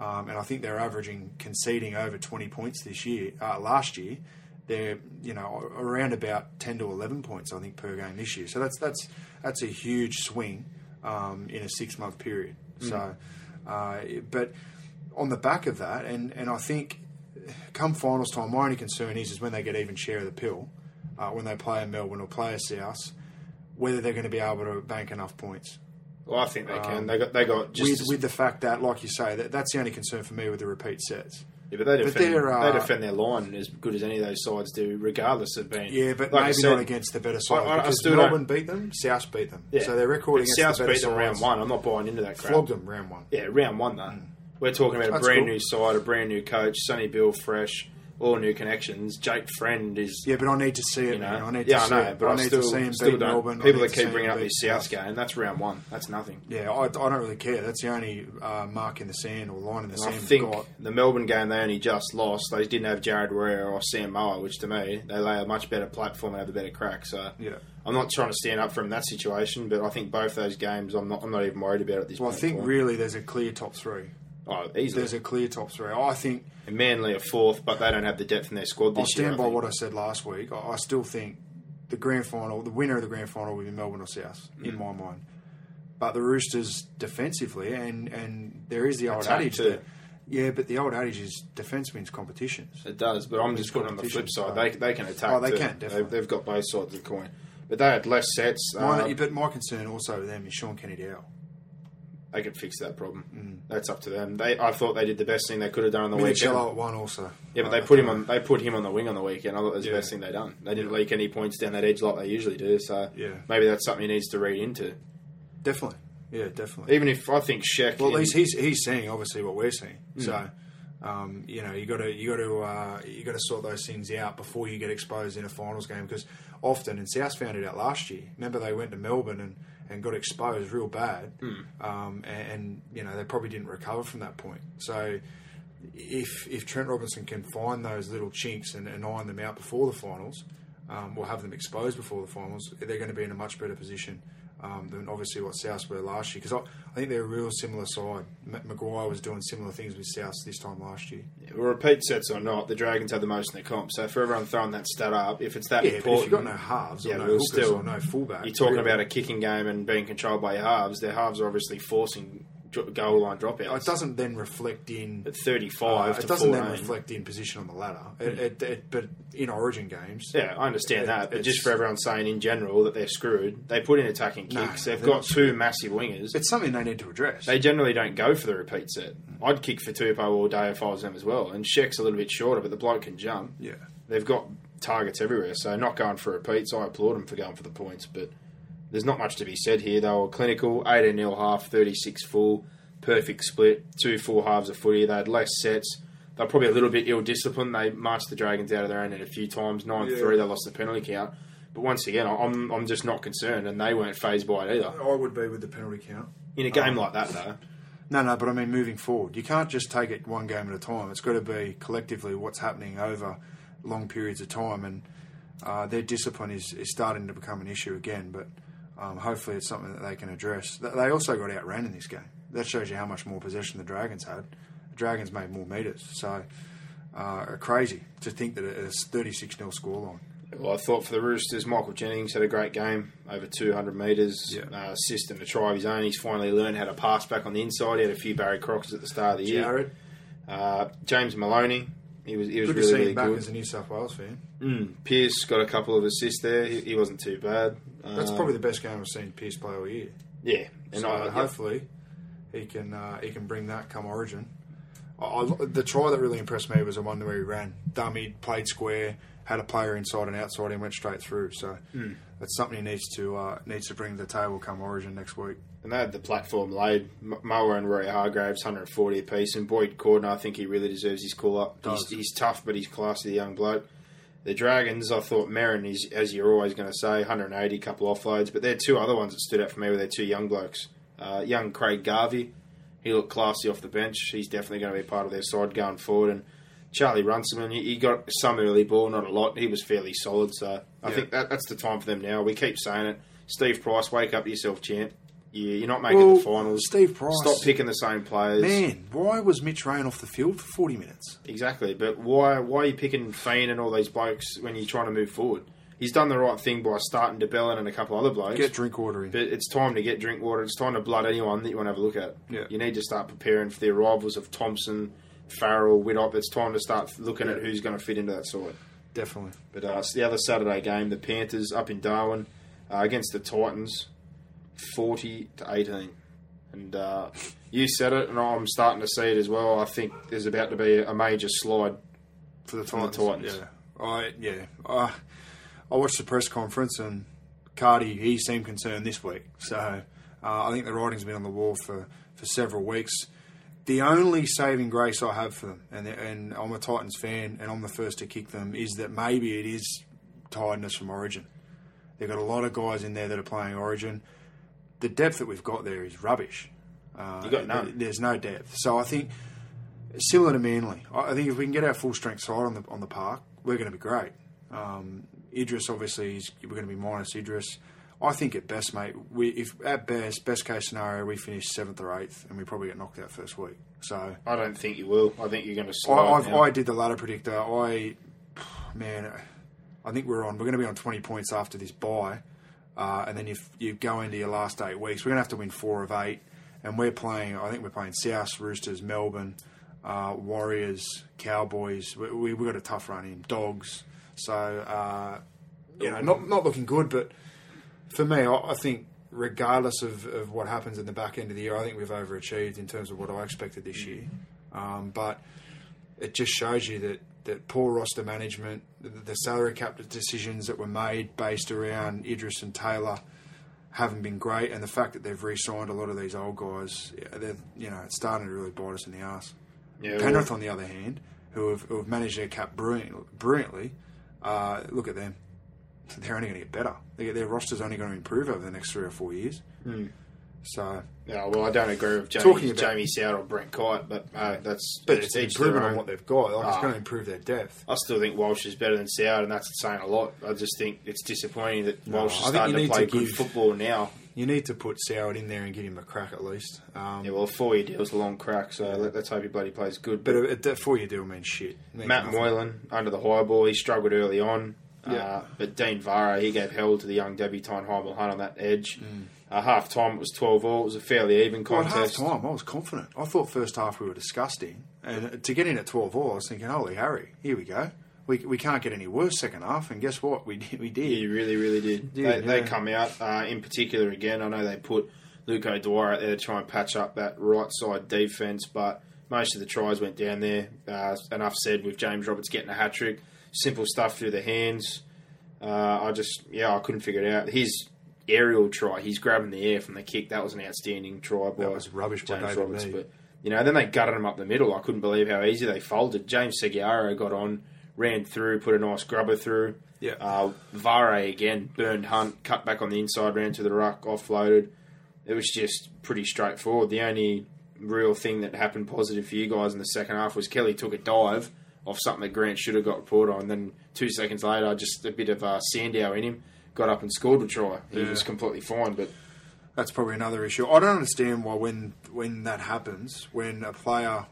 um, and I think they're averaging conceding over twenty points this year. Uh, last year, they're you know around about ten to eleven points I think per game this year. So that's that's that's a huge swing um, in a six month period. So, uh, but on the back of that, and and I think come finals time, my only concern is is when they get even share of the pill, uh, when they play a Melbourne or play a South, whether they're going to be able to bank enough points. Well, I think they can. They got. They got just. with, with the fact that, like you say, that that's the only concern for me with the repeat sets. Yeah, but they But defend, they're, uh, they defend their line as good as any of those sides do, regardless of being. Yeah, but like I maybe said, not against the better side I- I because still Melbourne beat them, South beat them. Yeah. So they're recording against South the better beat them round one. I'm not buying into that crap. flogged them round one. Yeah, round one though. We're talking about a brand cool. new side, a brand new coach, Sonny Bill, fresh, all new connections. Jake Friend is. Yeah, but I need to see it. You know, man. I need yeah, to I see know, it. but I I need still, to see him still beat. Melbourne. People that keep bringing up this South game, that's round one. That's nothing. Yeah, I, I don't really care. That's the only uh, mark in the sand or line in the And sand I think got. the Melbourne game they only just lost. They didn't have Jared Warrior or Sam Moa, which to me they lay a much better platform and have a better crack. So Yeah. I'm not trying to stand up from that situation, but I think both those games I'm not I'm not even worried about at this Well, I point. think in time. really there's a clear top three. Oh, easily. There's a clear top three. I think And Manly are fourth, but they don't have the depth in their squad this year. stand I by think. what I said last week. I, I still think the grand final, the winner of the grand final, will be Melbourne or South, Mm. in my mind. But the Roosters defensively, and and there is the old Attack adage too. that, yeah, but the old adage is defence wins competitions. It does, but I'm just putting on the flip side. They, they can attack. Oh, they too. can, definitely. They've, they've got both sides of the coin. But they had less sets. My, uh, but my concern also with them is Shaun Kenny-Dowall. They could fix that problem. Mm. That's up to them. They, I thought they did the best thing they could have done on the weekend. At one also. Yeah, but they Uh, put him on. They put him on the wing on the weekend. I thought that was Yeah. the best thing they done. They didn't leak any points down that edge like they usually do. So Yeah. maybe that's something he needs to read into. Definitely. Yeah, definitely. Even if I think Sheck. Well, at least he's he's seeing obviously what we're seeing. Hmm. So, um, you know, you got to you got to uh, you got to sort those things out before you get exposed in a finals game because often and South found it out last year. Remember they went to Melbourne and, and got exposed real bad, Hmm. um, and, and you know they probably didn't recover from that point. So. If if Trent Robinson can find those little chinks and, and iron them out before the finals, um, or have them exposed before the finals, they're going to be in a much better position um, than obviously what South were last year. Because I, I think they're a real similar side. M- Maguire was doing similar things with South this time last year. well, repeat sets or not, the Dragons have the most in the comp. So for everyone throwing that stat up, if it's that Yeah, important, if you've got no halves or Yeah, no well, hookers still, or no fullback, You're talking really, about a kicking game and being controlled by your halves. Their halves are obviously forcing goal line dropouts. It doesn't then reflect in. At 35 uh, it doesn't 14. then reflect in position on the ladder. It, it, it, but in Origin games, Yeah, I understand that, but just for everyone saying in general that they're screwed, they put in attacking No, kicks. They've got two massive wingers. it's something they need to address. They generally don't go for the repeat set. I'd kick for Tupou all day if I was them as well. And Sheck's a little bit shorter, but the bloke can jump. yeah, They've got targets everywhere, so not going for repeats. I applaud them for going for the points, but there's not much to be said here. They were clinical, 18 0 half, 36 full, perfect split, two full halves of footy. They had less sets. They're probably a little bit ill disciplined. They marched the Dragons out of their own end a few times. 9 3, they lost the penalty count. But once again, I'm I'm just not concerned, and they weren't phased by it either. I would be with the penalty count. In a game like that, though, No, no, but I mean moving forward. You can't just take it one game at a time. It's got to be collectively what's happening over long periods of time, and uh, their discipline is, is starting to become an issue again. But um, hopefully, it's something that they can address. They also got outran in this game. That shows you how much more possession the Dragons had. The Dragons made more meters, so uh, crazy to think that it's 36 0 scoreline. well, I thought for the Roosters, Michael Jennings had a great game, over 200 metres, Yeah. uh, assist and a try of his own. He's finally learned how to pass back on the inside. He had a few Barry Crocs at the start of the year. Jared, Uh, James Maloney, he was he was good to really see really him back good. as a New South Wales fan. Mm, Pierce got a couple of assists there. He, he wasn't too bad. That's Um, probably the best game I've seen Pierce play all year. yeah. And so I, hopefully he can uh, he can bring that come Origin. I, I, the try that really impressed me was the one where he ran, dummy, played square, had a player inside and outside, and went straight through. So Hmm. that's something he needs to uh, needs to bring to the table come Origin next week. And they had the platform laid. M- Moa and Waerea-Hargreaves, 140 apiece. And Boyd Cordner, I think he really deserves his call up. He's, he's tough, but he's classy, the young bloke. The Dragons, I thought Merrin is, as you're always going to say, 180, couple offloads. But there are two other ones that stood out for me with their two young blokes. Uh, young Craig Garvey, he looked classy off the bench. He's definitely going to be part of their side going forward. And Charlie Runciman, he, he got some early ball, not a lot. He was fairly solid. So I Yeah. think that, that's the time for them now. We keep saying it. Steve Price, wake up yourself, champ. You, you're not making Well, the finals. Steve Price. Stop picking the same players. Man, why was Mitch Rein off the field for 40 minutes? Exactly, but why why are you picking Fiend and all these blokes when you're trying to move forward? He's done the right thing by starting de Belin and a couple other blokes. Get Drinkwater in. but it's time to get Drinkwater. It's time to blood anyone that you want to have a look at. Yeah. You need to start preparing for the arrivals of Thompson, Farrell, Widdop. It's time to start looking at who's going to fit into that side. Definitely. But uh, the other Saturday game, the Panthers up in Darwin uh, against the Titans, forty to eighteen, and uh, you said it, and I'm starting to see it as well. I think there's about to be a major slide. For the From the Titans. Titans. Yeah. I, yeah. I, I watched the press conference and Cardi, he seemed concerned this week. So uh, I think the writing's been on the wall for, for several weeks. The only saving grace I have for them, and, and I'm a Titans fan, and I'm the first to kick them, is that maybe it is tiredness from Origin. They've got a lot of guys in there that are playing Origin. The depth that we've got there is rubbish. Uh, You got none. There's no depth. So I think similar to Manly, I think if we can get our full strength side on the on the park, we're going to be great. Um, Idris, obviously, is, we're going to be minus Idris. I think at best, mate, we if at best, best case scenario, we finish seventh or eighth, and we probably get knocked out first week. So I don't think you will. I think you're going to I. I did the ladder predictor. I, man, I think we're on. We're going to be on twenty points after this bye, uh, and then if you go into your last eight weeks, we're going to have to win four of eight, and we're playing. I think we're playing South Roosters, Melbourne, uh, Warriors, Cowboys. We, we we've got a tough run in. Dogs. So uh, you know, not not looking good, but for me, I, I think regardless of, of what happens in the back end of the year, I think we've overachieved in terms of what I expected this year. Um, but it just shows you that, that poor roster management, the, the salary cap decisions that were made based around Idris and Taylor haven't been great, and the fact that they've re-signed a lot of these old guys, they're you know it's starting to really bite us in the ass. Yeah, Penrith, well- on the other hand, who have, who have managed their cap brilliant, brilliantly, uh, look at them. They're only going to get better. Their, their roster's only going to improve over the next three or four years. So, Yeah, well, I don't agree with Jamie, Talking about- Jamie Soward or Brent Kite, but uh, that's but it's an each their improvement on what they've got. Like, it's Ah. going to improve their depth. I still think Walsh is better than Soward, and that's saying a lot. I just think it's disappointing that Walsh is starting you to need play to good give- football now. You need to put Soward in there and give him a crack at least. Um, Yeah, well, a four-year deal's a long crack, so let, let's hope he bloody plays good. but a, a four-year deal means shit. Means Matt nothing. Moylan under the high ball, he struggled early on. Yeah. Uh, but Dean Whare, he gave hell to the young debutant Heimel Hunt on that edge. Mm. Uh, half time it was 12 all. It was a fairly even Well, at contest. half time, I was confident. I thought first half we were disgusting, and to get in at twelve all, I was thinking, "Holy Harry, here we go. We, we can't get any worse second half." And guess what? We did. We did. Yeah, you really, really did. Did, they, they come out, uh, in particular, again, I know they put Luke O'Dwyer out there to try and patch up that right side defence, but most of the tries went down there. Uh, enough said with James Roberts getting a hat trick. Simple stuff through the hands. Uh, I just, yeah, I couldn't figure it out. His aerial try, he's grabbing the air from the kick. That was an outstanding try by That was rubbish by James David Roberts. But, you know, then they gutted him up the middle. I couldn't believe how easy they folded. James Segeyaro got on, ran through, put a nice grubber through. Yeah. Uh, Vare again burned Hunt, cut back on the inside, ran to the ruck, offloaded. It was just pretty straightforward. The only real thing that happened positive for you guys in the second half was Kelly took a dive off something that Grant should have got reported on. Then two seconds later, just a bit of uh, Sandow in him, got up and scored a try. He Yeah. was completely fine, but That's probably another issue. I don't understand why when when that happens, when a player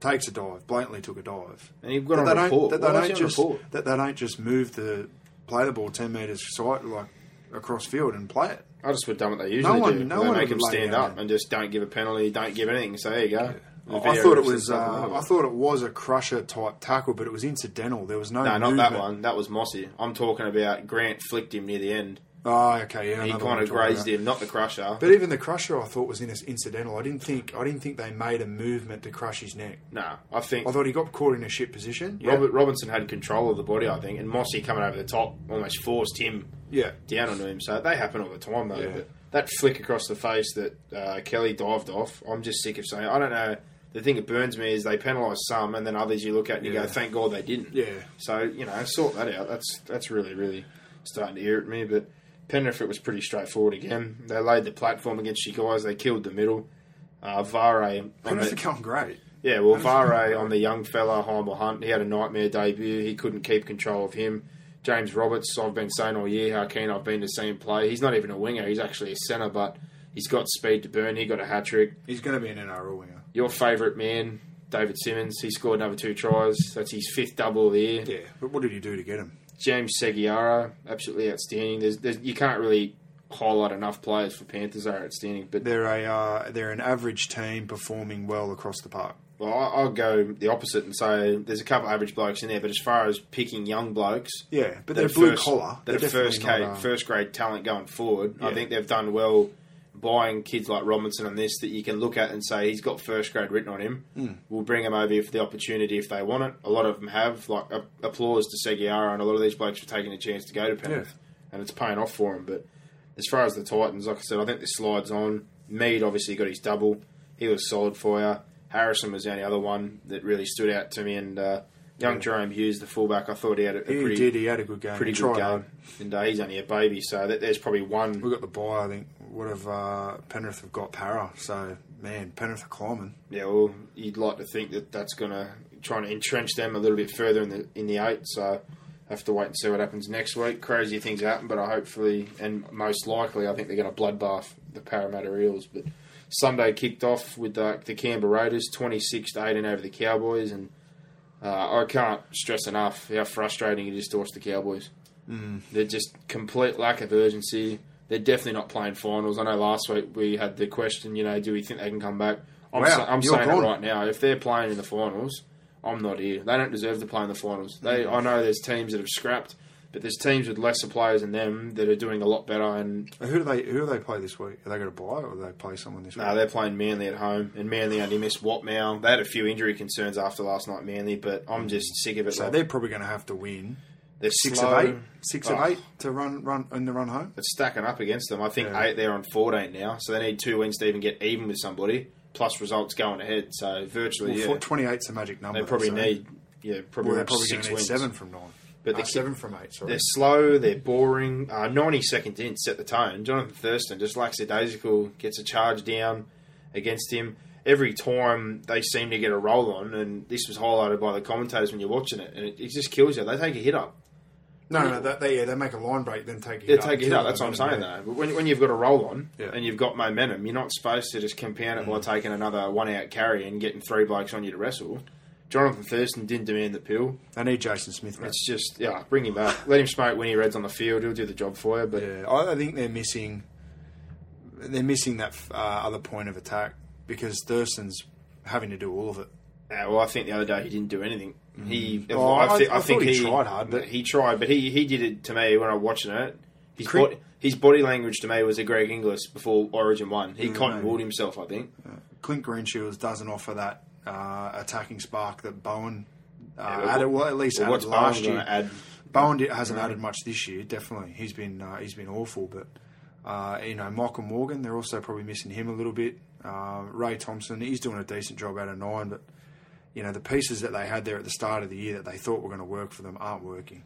takes a dive, blatantly took a dive, and you've got that on they report. don't, that Why they was don't just report? that they don't just move the play the ball ten meters side like across field and play it. I just would have done what they usually one- do. no they one make would him stand up there. and just don't give a penalty, don't give anything. So there you go. The I thought it was uh, I thought it was a crusher type tackle, but it was incidental. There was no No, not that one. That was Mossy. I'm talking about Grant flicked him near the end. Oh, okay, yeah. He kind of grazed him, not the crusher. But even the crusher, I thought was in incidental. I didn't think I didn't think they made a movement to crush his neck. no, I think I thought he got caught in a shit position. Yeah, Robert Robinson had control of the body, I think, and Mossy coming over the top almost forced him yeah. down onto him. So they happen all the time, though. Yeah. But that flick across the face that uh, Kelly dived off, I'm just sick of saying. I don't know. The thing that burns me is they penalise some, and then others you look at and you Yeah. go, "Thank God they didn't." Yeah. So you know, sort that out. That's that's really really starting to irritate me. But Penrith it was pretty straightforward again. They laid the platform against you guys. They killed the middle. Uh, Vare Penrith are going great. yeah, well, Vare on the young fella, Heimel Hunt, he had a nightmare debut. He couldn't keep control of him. James Roberts, I've been saying all year how keen I've been to see him play. He's not even a winger, he's actually a centre, but he's got speed to burn. He got a hat trick. He's going to be an NRL winger. Your favourite man, David Simmons, he scored another two tries. That's his fifth double of the year. Yeah, but what did he do to get him? James Segeyaro, absolutely outstanding. There's, there's, you can't really highlight enough players for Panthers that are outstanding, but They're a uh, they're an average team performing well across the park. Well, I- I'll go the opposite and say there's a couple of average blokes in there, but as far as picking young blokes, Yeah, but they're blue first- collar. that They're are first, grade, not, uh, first grade talent going forward, I think they've done well buying kids like Robinson and this that you can look at and say he's got first grade written on him. Hmm. We'll bring him over here for the opportunity if they want it. A lot of them have. Like a, applause to Segeyaro and a lot of these blokes for taking a chance to go to Penrith, and it's paying off for them. But as far as the Titans, like I said, I think this slides on. Mead obviously got his double. He was solid for you. Harrison was the only other one that really stood out to me, and uh, young Jerome Hughes, the fullback, I thought he had a, a He pretty did. He had a good game. pretty He good game. hard. And uh, he's only a baby, so that, there's probably one. We got the buy. I think. What have uh, Penrith have got Parra? So man, Penrith are climbing. Yeah, well, you'd like to think that that's going to try and entrench them a little bit further in the in the eight. So have to wait and see what happens next week. Crazy things happen, but I hopefully and most likely, I think they're going to bloodbath the Parramatta Eels. But Sunday kicked off with uh, the Canberra Raiders, twenty six to eighteen over the Cowboys, and uh, I can't stress enough how frustrating it is to watch the Cowboys. Mm. They're just complete lack of urgency. They're definitely not playing finals. I know last week we had the question, you know, do we think they can come back? I'm, Wow, sa- I'm saying gone. it right now. If they're playing in the finals, I'm not here. They don't deserve to play in the finals. They, mm. I know there's teams that have scrapped, but there's teams with lesser players than them that are doing a lot better. And Who do they Who do they play this week? Are they going to buy or do they play someone this week? no, they're playing Manly at home, and Manly only missed Watmough. They had a few injury concerns after last night, Manly, but I'm mm. just sick of it. so Like, they're probably going to have to win they're six slow. of eight, six Oh. of eight to run run in the run home. It's stacking up against them. I think Yeah. eight they're on 14 now, so they need two wins to even get even with somebody, plus results going ahead. So virtually, Well, yeah, Twenty eight's a magic number. they probably so- need yeah probably, Well, probably six to need wins. seven from nine. But But the- uh, seven from eight. Sorry. They're slow, they're boring. Uh, 90 seconds in, set the tone. Jonathan Thurston, just like Daisical, gets a charge down against him. Every time they seem to get a roll on, and this was highlighted by the commentators when you're watching it, and it, it just kills you. They take a hit up. No, no, no, they, yeah, they make a line break, then take it. They hit take a hit up. That's what I'm saying, though. But when, when you've got a roll on Yeah. Mm. and you've got momentum, you're not supposed to just compound it by taking another one out carry and getting three blokes on you to wrestle. Jonathan Thurston didn't demand the pill. They need Jason Smith. Mate. It's just, yeah, bring him back. Let him smoke when he reds on the field. He'll do the job for you. But Yeah, I, I think they're missing. They're missing that uh, other point of attack because Thurston's having to do all of it. Uh, well, I think the other day he didn't do anything. He, Oh, I- thi- I thought he tried hard, but- he tried, but he, he did it to me when I was watching it. His, body, his body language to me was a Greg Inglis before Origin one. He Mm, cotton maybe. wooled himself, I think. Clint Greenshields doesn't offer that uh, attacking spark that Bowen uh, Yeah, added. Well, at least Well, added what's last Bowen year. add? Bowen hasn't added much this year. Definitely, he's been uh, he's been awful. But uh, you know, Michael Morgan, they're also probably missing him a little bit. Uh, Ray Thompson, he's doing a decent job out of nine, but you know, the pieces that they had there at the start of the year that they thought were going to work for them aren't working.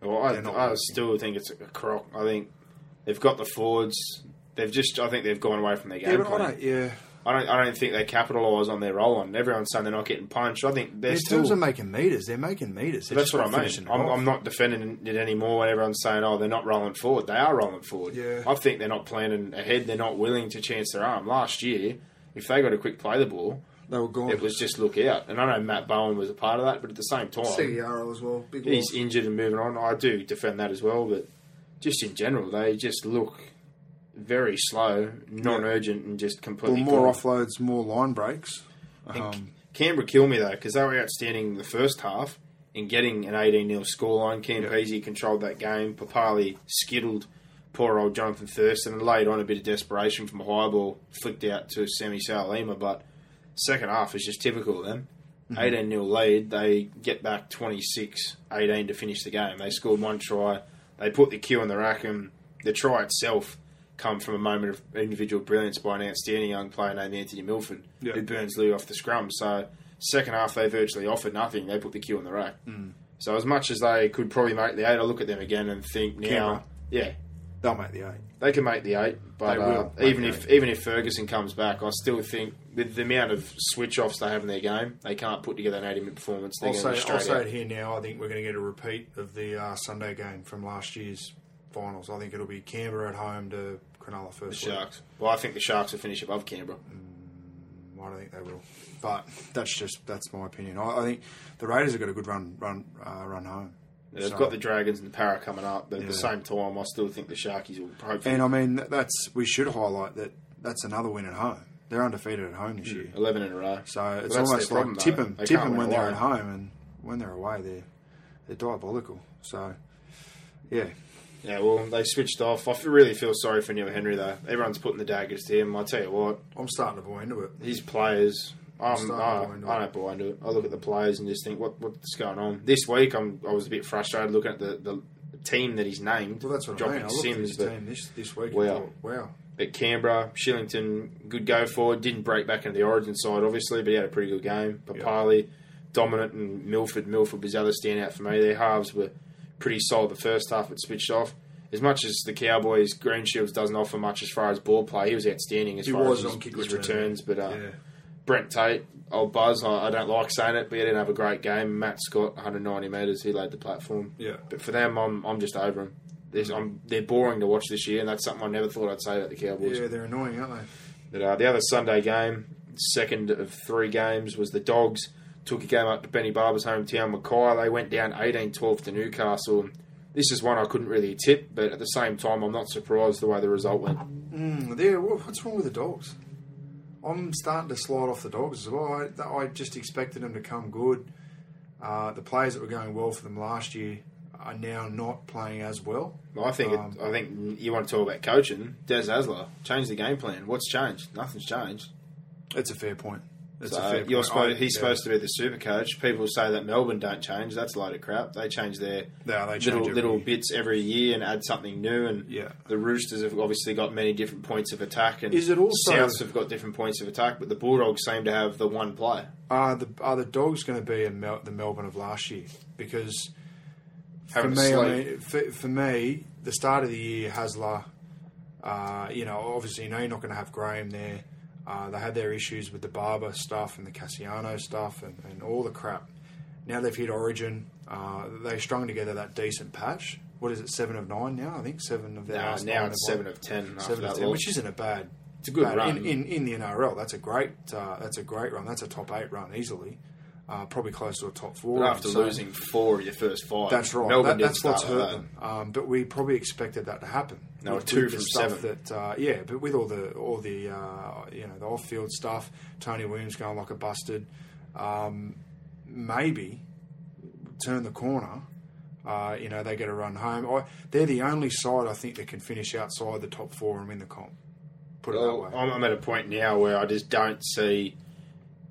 Well, I, I still think it's a crock. I think they've got the forwards. They've just. I think they've gone away from their game Yeah, I plan. don't. Yeah, I don't. I don't think they capitalise on their roll on. Everyone's saying they're not getting punched. I think they're in still. terms of making meters, they're making meters. They're that's what I mean. I'm, off. I'm not defending it anymore when everyone's saying, "Oh, they're not rolling forward." They are rolling forward. Yeah. I think they're not planning ahead. They're not willing to chance their arm. Last year, if they got a quick play the ball, They were gone. it was just look out. And I know Matt Bowen was a part of that, but at the same time, Segeyaro as well. Big he's loss. injured and moving on. I do defend that as well, but just in general, they just look very slow, non-urgent, and just Well, completely more gone. offloads, more line breaks. Um, Canberra kill me though because they were outstanding in the first half in getting an 18 0 scoreline. Cam Yeah. Peasy controlled that game. Papali skittled poor old Jonathan Thurston and laid on a bit of desperation from a high ball, flicked out to Sammy Salima. But second half is just typical of them. Mm-hmm. 18 0 lead, they get back 26 18 to finish the game. They scored one try, they put the cue on the rack, and the try itself come from a moment of individual brilliance by an outstanding young player named Anthony Milford, Yeah. who burns Lee off the scrum. So, second half, they virtually offered nothing. They put the cue on the rack. Mm. So, as much as they could probably make the eight, I look at them again and think now, Canberra. yeah, they'll make the eight. they can make the eight, but uh, even if eight. even if Ferguson comes back, I still think with the amount of switch offs they have in their game, they can't put together an eighty minute performance. They're I'll say, I'll say it here now. I think we're going to get a repeat of the uh, Sunday game from last year's finals. I think it'll be Canberra at home to Cronulla The first. week. Sharks. Well, I think the Sharks will finish above Canberra. I don't think they will, but that's just that's my opinion. I, I think the Raiders have got a good run run uh, run home. They've So- got the Dragons and the Parra coming up, but at the same time, I still think the Sharkies will hopefully and I mean that's we should highlight that that's another win at home. They're undefeated at home this hmm. year, eleven in a row. so But it's that's almost their problem, like tip though. them, They tip can't them win when they're away. at home, and when they're away, they're they're diabolical. So yeah, Yeah, well, they switched off. I really feel sorry for Neil Henry though. Everyone's putting the daggers to him. I tell you what, I'm starting to buy into it. his players. I'm, starting to I, buy into I don't buy into it. I look at the players and just think, what what's going on? This week, I'm I was a bit frustrated looking at the, the team that he's named. Well, that's what I dropping mean. I looked at Sims, his but, team this this week. Wow. thought, wow. but Canberra, Shillington, good go forward. Didn't break back into the Origin side, obviously, but he had a pretty good game. Papali, dominant, and Milford. Milford was the other standout for me. Their halves were pretty solid the first half, but switched off. As much as the Cowboys, Greenshields doesn't offer much as far as ball play, he was outstanding as He far was as his, his return. returns. But uh, Yeah. Brent Tate, old Buzz, I, I don't like saying it, but he didn't have a great game. Matt Scott, 190 metres, he laid the platform. Yeah. But for them, I'm, I'm just over them. There's, I'm, they're boring to watch this year, and that's something I never thought I'd say about the Cowboys. Yeah, they're annoying, aren't they? But uh, the other Sunday game, second of three games, was the Dogs. Took a game up to Benny Barba's hometown, Mackay. They went down 18 12 to Newcastle. This is one I couldn't really tip, but at the same time, I'm not surprised the way the result went. Mm, there, what's wrong with the dogs? I'm starting to slide off the dogs as well. I, I just expected them to come good. Uh, the players that were going well for them last year are now not playing as well. I think Um, it, I think you want to talk about coaching. Des Hasler changed the game plan. What's changed? Nothing's changed. It's a fair point. It's So you're supposed, I- he's yeah. supposed to be the super coach. People say that Melbourne don't change. That's a load of crap. They change their Yeah, they change little little bits every year and add something new. And Yeah. the Roosters have obviously got many different points of attack. And Is it also- Souths have got different points of attack, but the Bulldogs seem to have the one play. Are the are the dogs going to be Mel, the Melbourne of last year? Because for me, I mean, for, for me, the start of the year, Hasler, uh, you know, obviously, you know, you're not going to have Graham there. Uh, they had their issues with the Barba stuff and the Kasiano stuff and, and all the crap. Now they've hit Origin. Uh, they strung together that decent patch. What is it, seven of nine now? I think seven of their Now, last now it's seven of ten. Seven of ten, which isn't a bad. It's a good bad- run. in, in in the NRL. That's a great. Uh, that's a great run. That's a top eight run easily. Uh, probably close to a top four. But after So- losing four of your first five, that's right. Melbourne That, that's what's hurt them. Um, but we probably expected that to happen. Were With- two with from stuff seven. That uh, yeah, but with all the all the uh, you know the off field stuff, Tony Williams going like a busted. Um, maybe turn the corner. Uh, you know they get a run home. I, they're the only side I think that can finish outside the top four and win the comp. Put it that way. I'm, I'm at a point now where I just don't see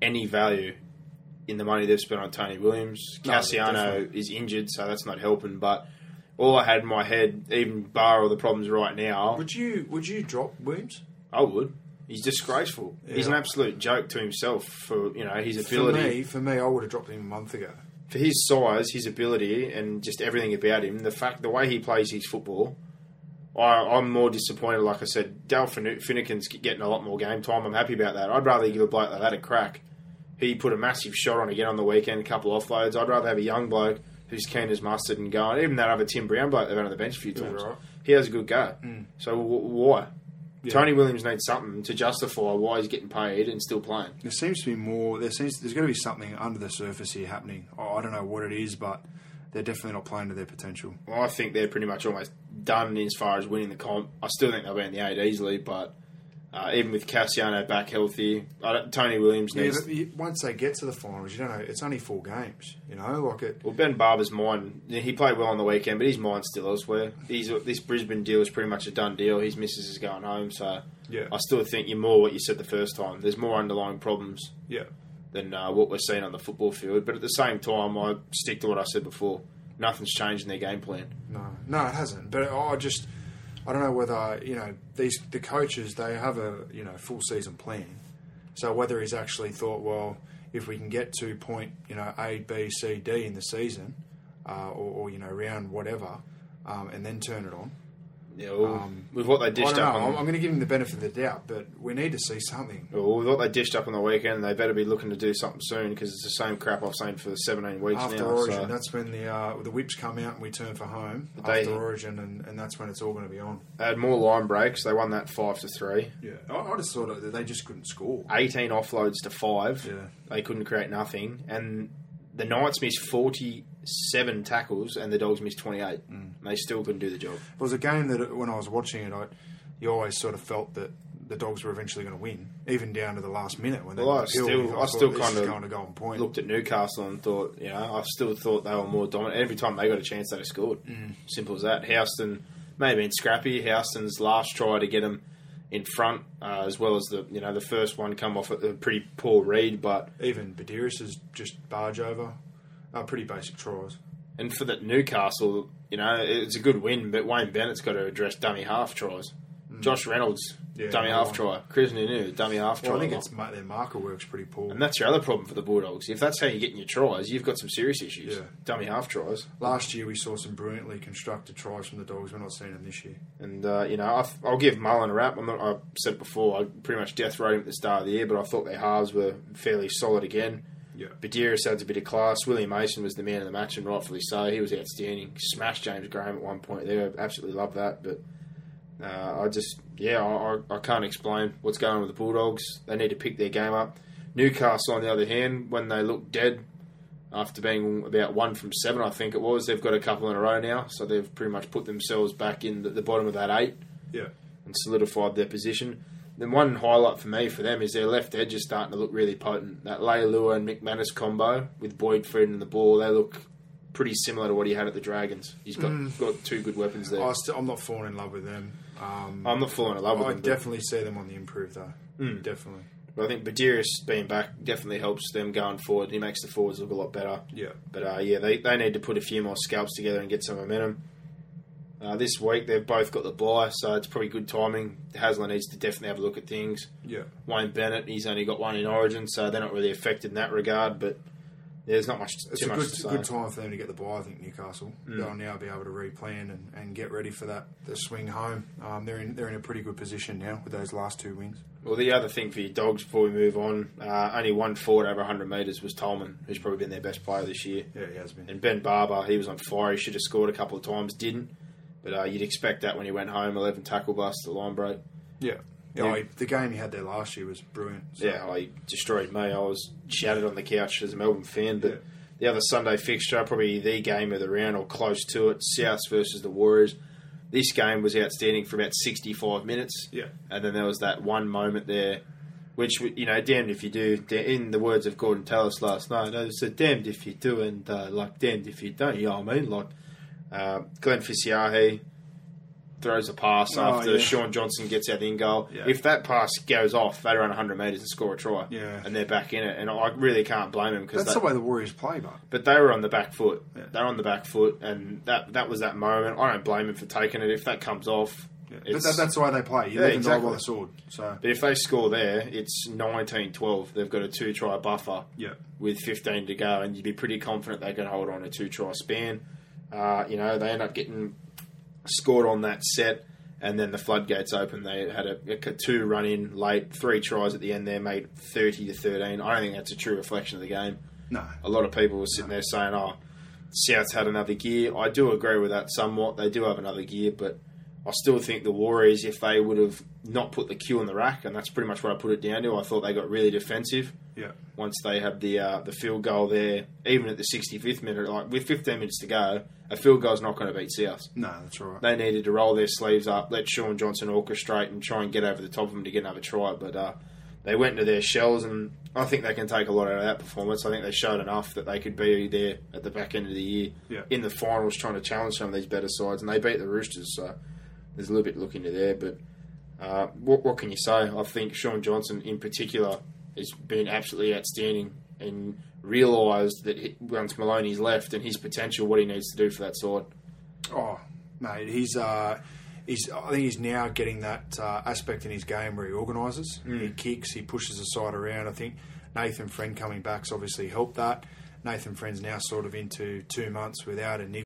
any value in the money they've spent on Tony Williams. No, Kasiano definitely. is injured, so that's not helping. But all I had in my head, even bar all the problems right now, Would you would you drop Williams? I would. He's disgraceful. He's an absolute joke to himself for you know his ability. For me, for me, I would have dropped him a month ago. for his size, his ability, and just everything about him, the fact, the way he plays his football, I, I'm more disappointed. Like I said, Dale Fin- Finucane's getting a lot more game time. I'm happy about that. I'd rather give a bloke like that a crack. He put a massive shot on again on the weekend, a couple offloads. I'd rather have a young bloke who's keen as mustard and going. Even that other Tim Brown bloke they've had on the bench a few times. right. He has a good go. Mm. So w- why? Yeah. Tony Williams needs something to justify why he's getting paid and still playing. There seems to be more. There seems there's got to be something under the surface here happening. Oh, I don't know what it is, but they're definitely not playing to their potential. Well, I think they're pretty much almost done as far as winning the comp. I still think they'll be in the eight easily, but uh, even with Kasiano back healthy, Tony Williams Yeah, needs. but you, once they get to the finals, you don't know. It's only four games. You know, like it. well, Ben Barba's mind. He played well on the weekend, but his mind's still elsewhere. He's this Brisbane deal is pretty much a done deal. His missus is going home, so Yeah. I still think you're more what you said the first time. There's more underlying problems Yeah. than uh, what we're seeing on the football field. But at the same time, I stick to what I said before. Nothing's changed in their game plan. No, no, it hasn't. But I just, I don't know whether you know these the coaches they have a you know full season plan. So whether he's actually thought, well, if we can get to point you know A, B, C, D in the season, uh, or, or you know round whatever, um, and then turn it on. Yeah, well, Um, with what they I dished don't up know. on I'm, going to give him the benefit of the doubt, but we need to see something. Well, with what they dished up on the weekend, they better be looking to do something soon because it's the same crap I've seen for 17 weeks After now. Origin, so that's when the uh, the whips come out and we turn for home. they- after Origin, and, and that's when it's all going to be on. they had more line breaks. They won that five to three. Yeah, I, I just thought that they just couldn't score. 18 offloads to five. Yeah. They couldn't create nothing, and the Knights missed 47 tackles, and the Dogs missed 28. Mm. They still couldn't do the job. It was a game that when I was watching it, I, you always sort of felt that the Dogs were eventually going to win, even down to the last minute when they Well, I got the penalty. still- I thought, still kind of going to go on point. Looked at Newcastle and thought, you know, I still thought they were more dominant. Every time they got a chance, they'd have scored. Mm. Simple as that. Houston may have been scrappy. Houston's last try to get them in front, uh, as well as the you know the first one come off a a pretty poor read, but even Badiris is just barge over. Uh, pretty basic tries. and for that Newcastle, you know, it's a good win, but Wayne Bennett's got to address dummy half tries. Josh Reynolds, Mm. Yeah, dummy half one. try. Chris Nunu, dummy half try. Well, I think it's their marker works pretty poor. and that's your other problem for the Bulldogs. If that's how you're getting your tries, you've got some serious issues. Yeah. Dummy half tries. Last year we saw some brilliantly constructed tries from the Dogs. We're not seeing them this year. And uh, you know, I, I'll give Mullen a wrap. I'm not, I said before, I pretty much death rode him at the start of the year, but I thought their halves were fairly solid again. Yeah. Badiris adds a bit of class. William Mason was the man of the match, and rightfully so. He was outstanding. Smashed James Graham at one point there. Absolutely love that. But uh, I just, yeah, I, I, I can't explain what's going on with the Bulldogs. They need to pick their game up. Newcastle, on the other hand, when they look dead after being about one from seven, I think it was, they've got a couple in a row now. So they've pretty much put themselves back in the, the bottom of that eight Yeah. and solidified their position. Then one highlight for me for them is their left edge is starting to look really potent. That Leilua and McManus combo with Boyd feeding the ball, they look pretty similar to what he had at the Dragons. He's got got two good weapons there. I I'm not falling in love with them. Um, I'm not falling in love with I them, but- definitely see them on the improve though. Definitely. but I think Badiris being back definitely helps them going forward. He makes the forwards look a lot better. Yeah. But uh, yeah, they, they need to put a few more scalps together and get some momentum. Uh, this week they've both got the buy, so it's probably good timing. Hasler needs to definitely have a look at things. Yeah. Wayne Bennett, he's only got one in Origin, so they're not really affected in that regard. But there's not much It's too a much good, good time for them to get the buy. I think Newcastle they'll now be able to replan and, and get ready for that the swing home. Um, they're in they're in a pretty good position now with those last two wins. Well, the other thing for your dogs before we move on, uh, only one forward over 100 metres was Tolman, who's probably been their best player this year. Yeah, he has been. And Ben Barba, he was on fire. He should have scored a couple of times, didn't. But uh, you'd expect that when he went home, 11 tackle busts, the line break. Yeah. Yeah, Yeah. he- the game he had there last year was brilliant. So, Yeah, I destroyed me. I was shattered on the couch as a Melbourne fan. But Yeah. the other Sunday fixture, probably the game of the round or close to it, Souths versus the Warriors. This game was outstanding for about 65 minutes. Yeah. And then there was that one moment there, which, you know, damned if you do. In the words of Gordon Tallis last night, I said, damned if you do and, uh, like, damned if you don't. You know what I mean? Like, uh, Glen Fisiiahi throws a pass Oh, after yeah. Shaun Johnson gets out the in goal. Yeah. If that pass goes off, they run 100 metres and score a try. Yeah. And they're back in it. And I really can't blame them because That's the way the Warriors play, but but they were on the back foot. Yeah. They're on the back foot, and that that was that moment. I don't blame him for taking it. If that comes off. But that, that's the way they play. You Yeah, live and die exactly. by the sword. So But if they score there, it's 19-12. They've got a two-try buffer yeah, with 15 to go, and you'd be pretty confident they can hold on a two-try span. Uh, you know, they end up getting scored on that set, and then the floodgates open. They had a, a two run in late, three tries at the end there, made 30 to 13. I don't think that's a true reflection of the game. no, A lot of people were sitting there saying, oh, South's had another gear. I do agree with that somewhat. They do have another gear, but I still think the Warriors, if they would have not put the Q in the rack, and that's pretty much what I put it down to, I thought they got really defensive yeah, once they have the uh, the field goal there, even at the 65th minute, like with 15 minutes to go, a field goal's not going to beat South. no, that's right. They needed to roll their sleeves up, let Shaun Johnson orchestrate, and try and get over the top of them to get another try. But uh, they went into their shells, and I think they can take a lot out of that performance. I think they showed enough that they could be there at the back end of the year Yeah. in the finals, trying to challenge some of these better sides, and they beat the Roosters. So there's a little bit looking to look into there, but. Uh, what, what can you say? I think Shaun Johnson, in particular, has been absolutely outstanding and realised that he, once Maloney's left and his potential, what he needs to do for that side. Oh, mate, he's uh, he's. I think he's now getting that uh, aspect in his game where he organises, he kicks, he pushes the side around. I think Nathan Friend coming back's obviously helped that. Nathan Friend's now sort of into two months without a niggle.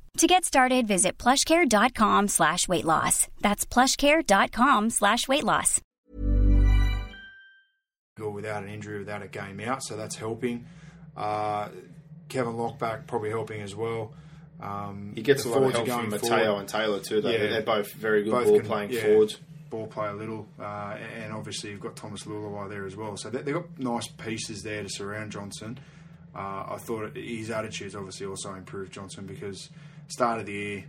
To get started, visit plushcare.com slash weight loss. That's plushcare.com slash weight loss. without an injury, without a game out, so that's helping. Uh, Kevin Lockback probably helping as well. Um, He gets a lot of help going from forward. Mateo and Taylor too. Though. Yeah. They're both very good Both ball can- playing yeah, forwards. Ball play a little, uh, and obviously you've got Thomas Leuluai there as well. So they, they've got nice pieces there to surround Johnson. Uh, I thought his attitude's obviously also improved Johnson because start of the year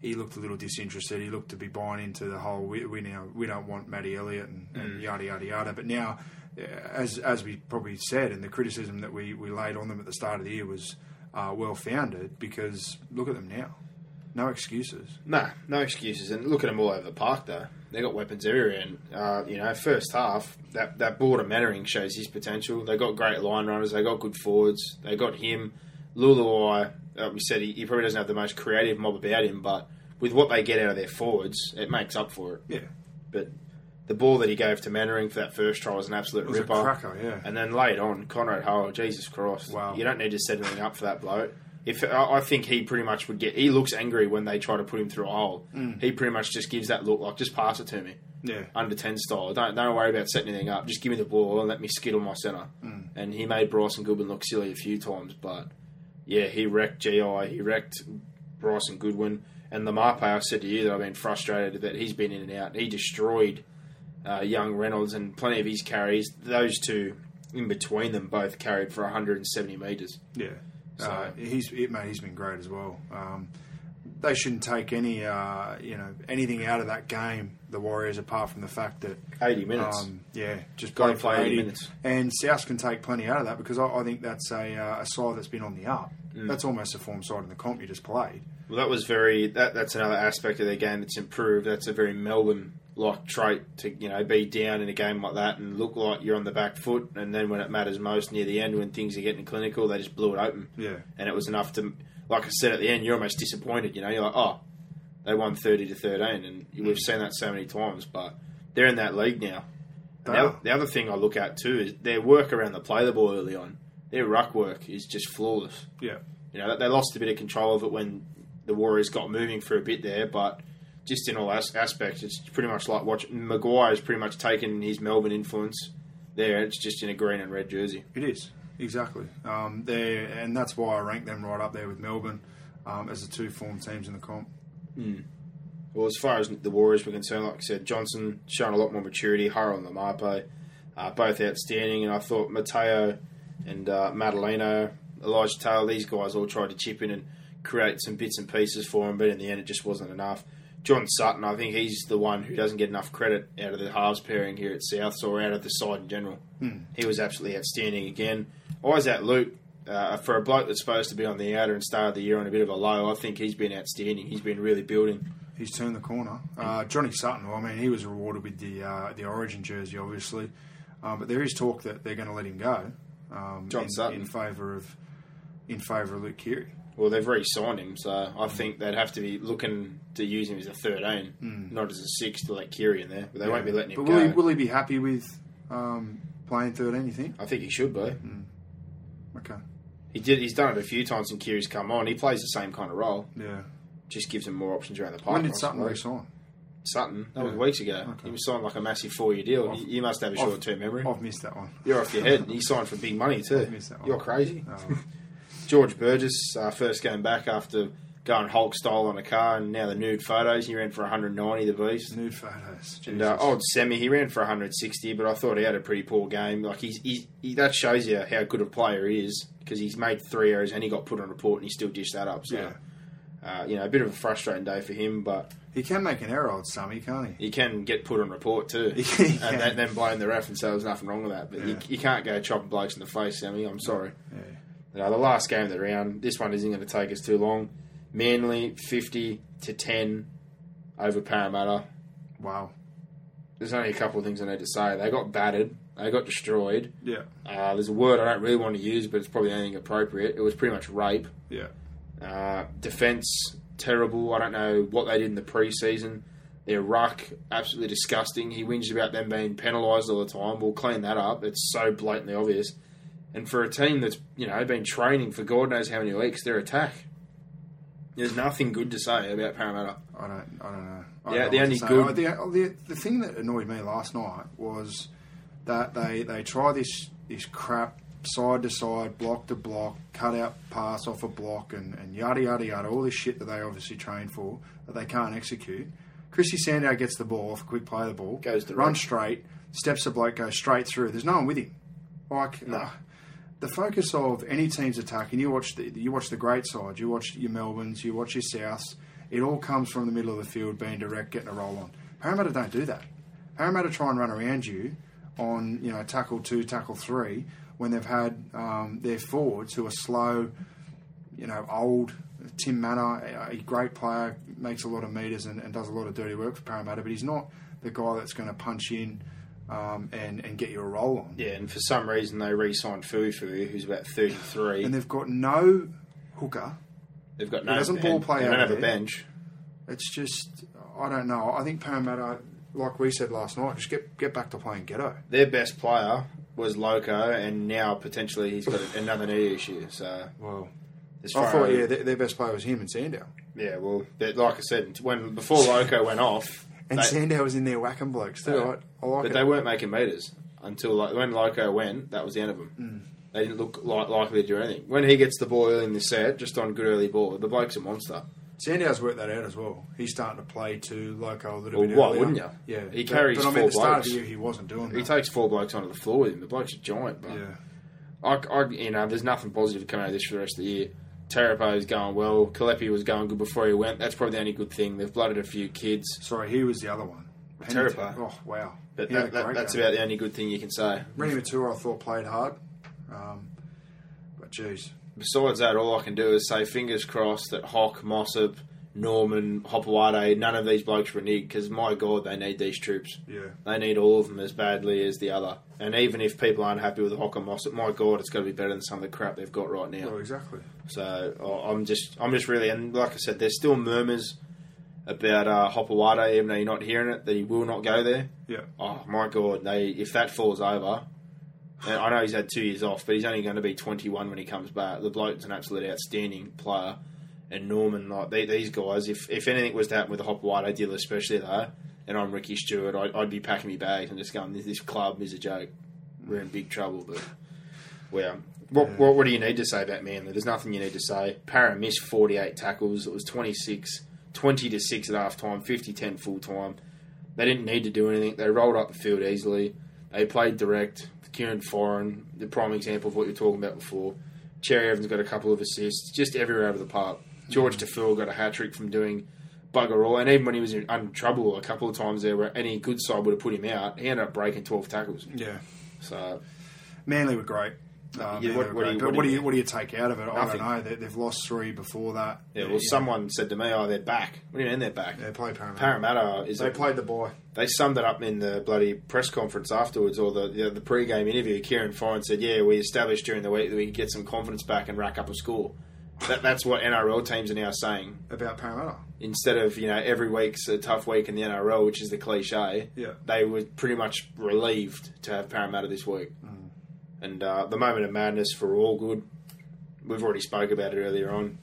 he looked a little disinterested. He looked to be buying into the whole we, we now we don't want Matty Elliott and, Mm. and yada yada yada. But now, uh, as as we probably said, and the criticism that we, we laid on them at the start of the year was uh, well founded because look at them now, no excuses. Nah, no excuses. And look at them all over the park, though. They got weapons everywhere. And uh, you know, first half that that border mattering shows his potential. They got great line runners. They got good forwards. They got him. Leuluai, uh, we said he, he probably doesn't have the most creative mob about him, but with what they get out of their forwards, it makes up for it. Yeah, But the ball that he gave to Mannering for that first try was an absolute it was a ripper. cracker, yeah. And then late on, Konrad Hurrell, Jesus Christ. Wow. You don't need to set anything up for that bloke. If I think he pretty much would get, he looks angry when they try to put him through a hole. Mm. He pretty much just gives that look like, just pass it to me, yeah. under ten style. Don't don't worry about setting anything up. Just give me the ball and let me skittle my centre. Mm. And he made Bryson Goodwin look silly a few times, but yeah, he wrecked GI. He wrecked Bryson Goodwin and the Marpe. I said to you that I've been frustrated that he's been in and out. He destroyed uh, young Reynolds and plenty of his carries. Those two in between them both carried for 170 metres. Yeah, So- uh, he's it, mate. He's been great as well. Um, they shouldn't take any, uh, you know, anything out of that game. The Warriors, apart from the fact that 80 minutes. Um, yeah, just Gotta play for 80 80 minutes. And South can take plenty out of that because I, I think that's a, uh, a side that's been on the up. Mm. That's almost a form side in the comp you just played. Well, that was very. That, that's another aspect of their game that's improved. That's a very Melbourne-like trait to you know be down in a game like that and look like you're on the back foot, and then when it matters most near the end, when things are getting clinical, they just blew it open. Yeah. and it was enough to, like I said at the end, you're almost disappointed. You know, you're like, oh, they won thirty to thirteen, and we've seen that so many times, but they're in that league now. The, the other thing I look at too is their work around the play the ball early on. Their ruck work is just flawless. Yeah, You know, they lost a bit of control of it when the Warriors got moving for a bit there, but just in all as- aspects, it's pretty much like watching Maguire's pretty much taken his Melbourne influence there. It's just in a green and red jersey. it is exactly. Um, they and that's why I rank them right up there with Melbourne um, as the two form teams in the comp. Well, as far as the Warriors were concerned, like I said, Johnson shown a lot more maturity. Hurrell and Laumape, uh, both outstanding, and I thought Mateo and uh, Matulino, Elijah Taylor, these guys all tried to chip in and create some bits and pieces for him, but in the end, it just wasn't enough. John Sutton, I think he's the one who doesn't get enough credit out of the halves pairing here at Souths or out of the side in general. He was absolutely outstanding again. Isaac Luke, uh, for a bloke that's supposed to be on the outer and start of the year on a bit of a low, I think he's been outstanding. He's been really building. He's turned the corner. Uh, Johnny Sutton, well, I mean, he was rewarded with the uh, the Origin jersey, obviously, um, but there is talk that they're going to let him go. Um, John in, Sutton. in favour of in favour of Luke Keary. Well, they've re-signed him, so I think they'd have to be looking to use him as a 13, not as a 6 to let Keary in there. But they won't be letting him But go. will he, will he be happy with um, playing thirteen? You think? I think he should be. Okay. He did. He's done it a few times when Keary's come on. He plays the same kind of role. Yeah. Just gives him more options around the park. When did Sutton suppose. re-sign? Sutton. That was weeks ago. Okay. He was signed like a massive four-year deal. You, you must have a I've- short-term memory. I've missed that one. You're off your head. He signed for big money too. I've missed that one. You're crazy. Oh, George Burgess uh, first came back after going Hulk style on a car, and now the nude photos. He ran for 190. The beast. nude photos. And uh, old Semi, he ran for 160, but I thought he had a pretty poor game. Like he's, he's he, that shows you how good a player he is because he's made three errors and he got put on report and he still dished that up. So, Yeah. uh, you know, a bit of a frustrating day for him, but He can make an error, old Sammy, can't he? he can get put on report too, and then, then blame the ref and say there's nothing wrong with that. But you, Yeah. you can't go chopping blokes in the face, Sammy. I'm sorry. Yeah. Uh, the last game of the round, this one isn't going to take us too long. Manly 50 to 10 over Parramatta. Wow. There's only a couple of things I need to say. They got battered. They got destroyed. Yeah. Uh, there's a word I don't really want to use, but it's probably anything appropriate. It was pretty much rape. Yeah. Uh, defense terrible. I don't know what they did in the preseason. Their ruck absolutely disgusting. He whinged about them being penalised all the time. We'll clean that up. It's so blatantly obvious. And for a team that's you know been training for God knows how many weeks, their attack. There's nothing good to say about Parramatta. I don't. I don't know. I Yeah, don't the know what only good- Oh, The, oh, the the thing that annoyed me last night was that they they try this this crap side to side, block to block, cut out pass off a block, and, and yada yada yada. All this shit that they obviously train for that they can't execute. Chrissy Sandow gets the ball off a quick play of the ball, Goes direct. runs straight, steps the bloke, goes straight through. There's no one with him. Like No. uh, the focus of any team's attack, and you watch the you watch the great sides, you watch your Melbournes, you watch your Souths. It all comes from the middle of the field, being direct, getting a roll on. Parramatta don't do that. Parramatta try and run around you on you know tackle two, tackle three when they've had um, their forwards who are slow, you know, old. Tim Mannah, a great player, makes a lot of meters and, and does a lot of dirty work for Parramatta, but he's not the guy that's going to punch in um, and and get you a roll on. Yeah, and for some reason they re-signed Fufu, who's about 33. and they've got no hooker. They've got He no doesn't ball play They don't out have a bench. It's just I don't know. I think Parramatta, like we said last night, just get get back to playing ghetto. Their best player was Loco, and now potentially he's got another knee issue. So, Well, I thought yeah, their, their best player was him and Sandow, yeah. Well, like I said, when before Loco went off, and they- Sandow was in there whacking blokes too. Yeah. I, I like but it. they weren't making meters until like when Loco went. That was the end of them. Mm. They didn't look like likely to do anything. When he gets the ball early in the set, just on good early ball, the bloke's a monster. Sandow's worked that out as well. He's starting to play to Loco a little Well, bit why earlier. wouldn't you? Yeah, He but, carries But I mean, four at the start of blokes. the year, he wasn't doing He that. takes four blokes onto the floor with him. The bloke's a giant, but yeah, I, I, you know, there's nothing positive coming out of this for the rest of the year. Terepo's going well. Kalepi was going good before he went. That's probably the only good thing. They've blooded a few kids, sorry, he was the other one. Terepo. Oh wow, but that, that, that's game. about the only good thing you can say. Reni Maitua, I thought played hard, um, but geez, Besides that, all I can do is say fingers crossed that Hock, Mossop, Norman, Hopoate, none of these blokes renege because my God, they need these troops. yeah. They need all of them as badly as the other. And even if people aren't happy with Hock and Mossop, my God, it's got to be better than some of the crap they've got right now. Well, exactly. So I- I'm just, I'm just really, and like I said, there's still murmurs about uh, Hopoate, even though you're not hearing it, that he will not go there. Yeah. Oh my God, they if that falls over, and I know he's had two years off, but he's only going to be 21 when he comes back. The bloke's an absolute outstanding player, and Norman, like they, these guys, if if anything was to happen with the White deal, especially though, and I'm Ricky Stuart, I'd, I'd be packing my bags and just going, this, this club is a joke. We're in big trouble, but. Well, what, Yeah. what, what do you need to say about Manly? There's nothing you need to say. Parra missed 48 tackles. It was 26, 20 to 6 at half time, 50 10 full time. They didn't need to do anything. They rolled up the field easily. They played direct. Kieran Foran, the prime example of what you're talking about before. Cherry Evans got a couple of assists, just everywhere out of the park. Jorge Taufua got a hat trick from doing bugger all. And even when he was in, trouble a couple of times there, where any good side would have put him out, he ended up breaking 12 tackles. Yeah, So Manly were great. Um, Yeah, what- what do you- but what what do you- you what do you take out of it? I don't know. They, they've lost three before that. yeah, well, You know, someone said to me, "Oh, they're back." What do you mean they're back? they played Parramatta. Parramatta is They a, played the boy. they summed it up in the bloody press conference afterwards, or the the, the pre-game interview. Kieran Fine said, "Yeah, we established during the week that we could get some confidence back and rack up a score." That, that's what NRL teams are now saying. about Parramatta. Instead of you know every week's a tough week in the NRL, which is the cliche, Yeah. they were pretty much relieved to have Parramatta this week. Mm. And uh, the moment of madness for Allgood. We've already spoke about it earlier on.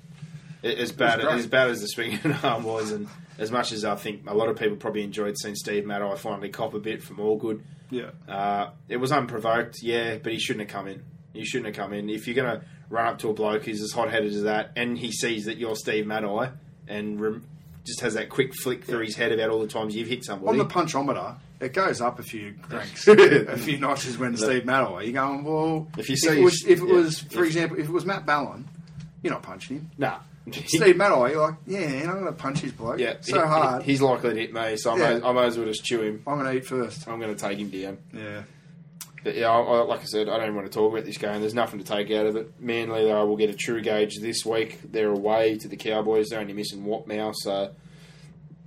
It- As bad as bad as the swinging arm was, and as much as I think a lot of people probably enjoyed seeing Steve Matai finally cop a bit from Allgood. Yeah. Uh, it was unprovoked, yeah, but he shouldn't have come in. He shouldn't have come in. If you're going to run up to a bloke who's as hot headed as that, and he sees that you're Steve Matai, and rem- just has that quick flick through his head about all the times you've hit somebody. On the punchometer, it goes up a few cranks, a few notches when Steve Matai. You're going, well, If you if see- it was, if it yeah. was, for If- example, if it was Matt Ballin, you're not punching him. nah. Steve Matai, you're like, yeah, man, I'm going to punch his bloke. yeah, so he- hard. He's likely to hit me, so I, Yeah. may, I may as well just chew him. I'm going to eat first. I'm going to take him down. Yeah. But yeah, I, like I said, I don't want to talk about this game. There's nothing to take out of it. Manly, though, will get a true gauge this week. They're away to the Cowboys. They're only missing Watt now, so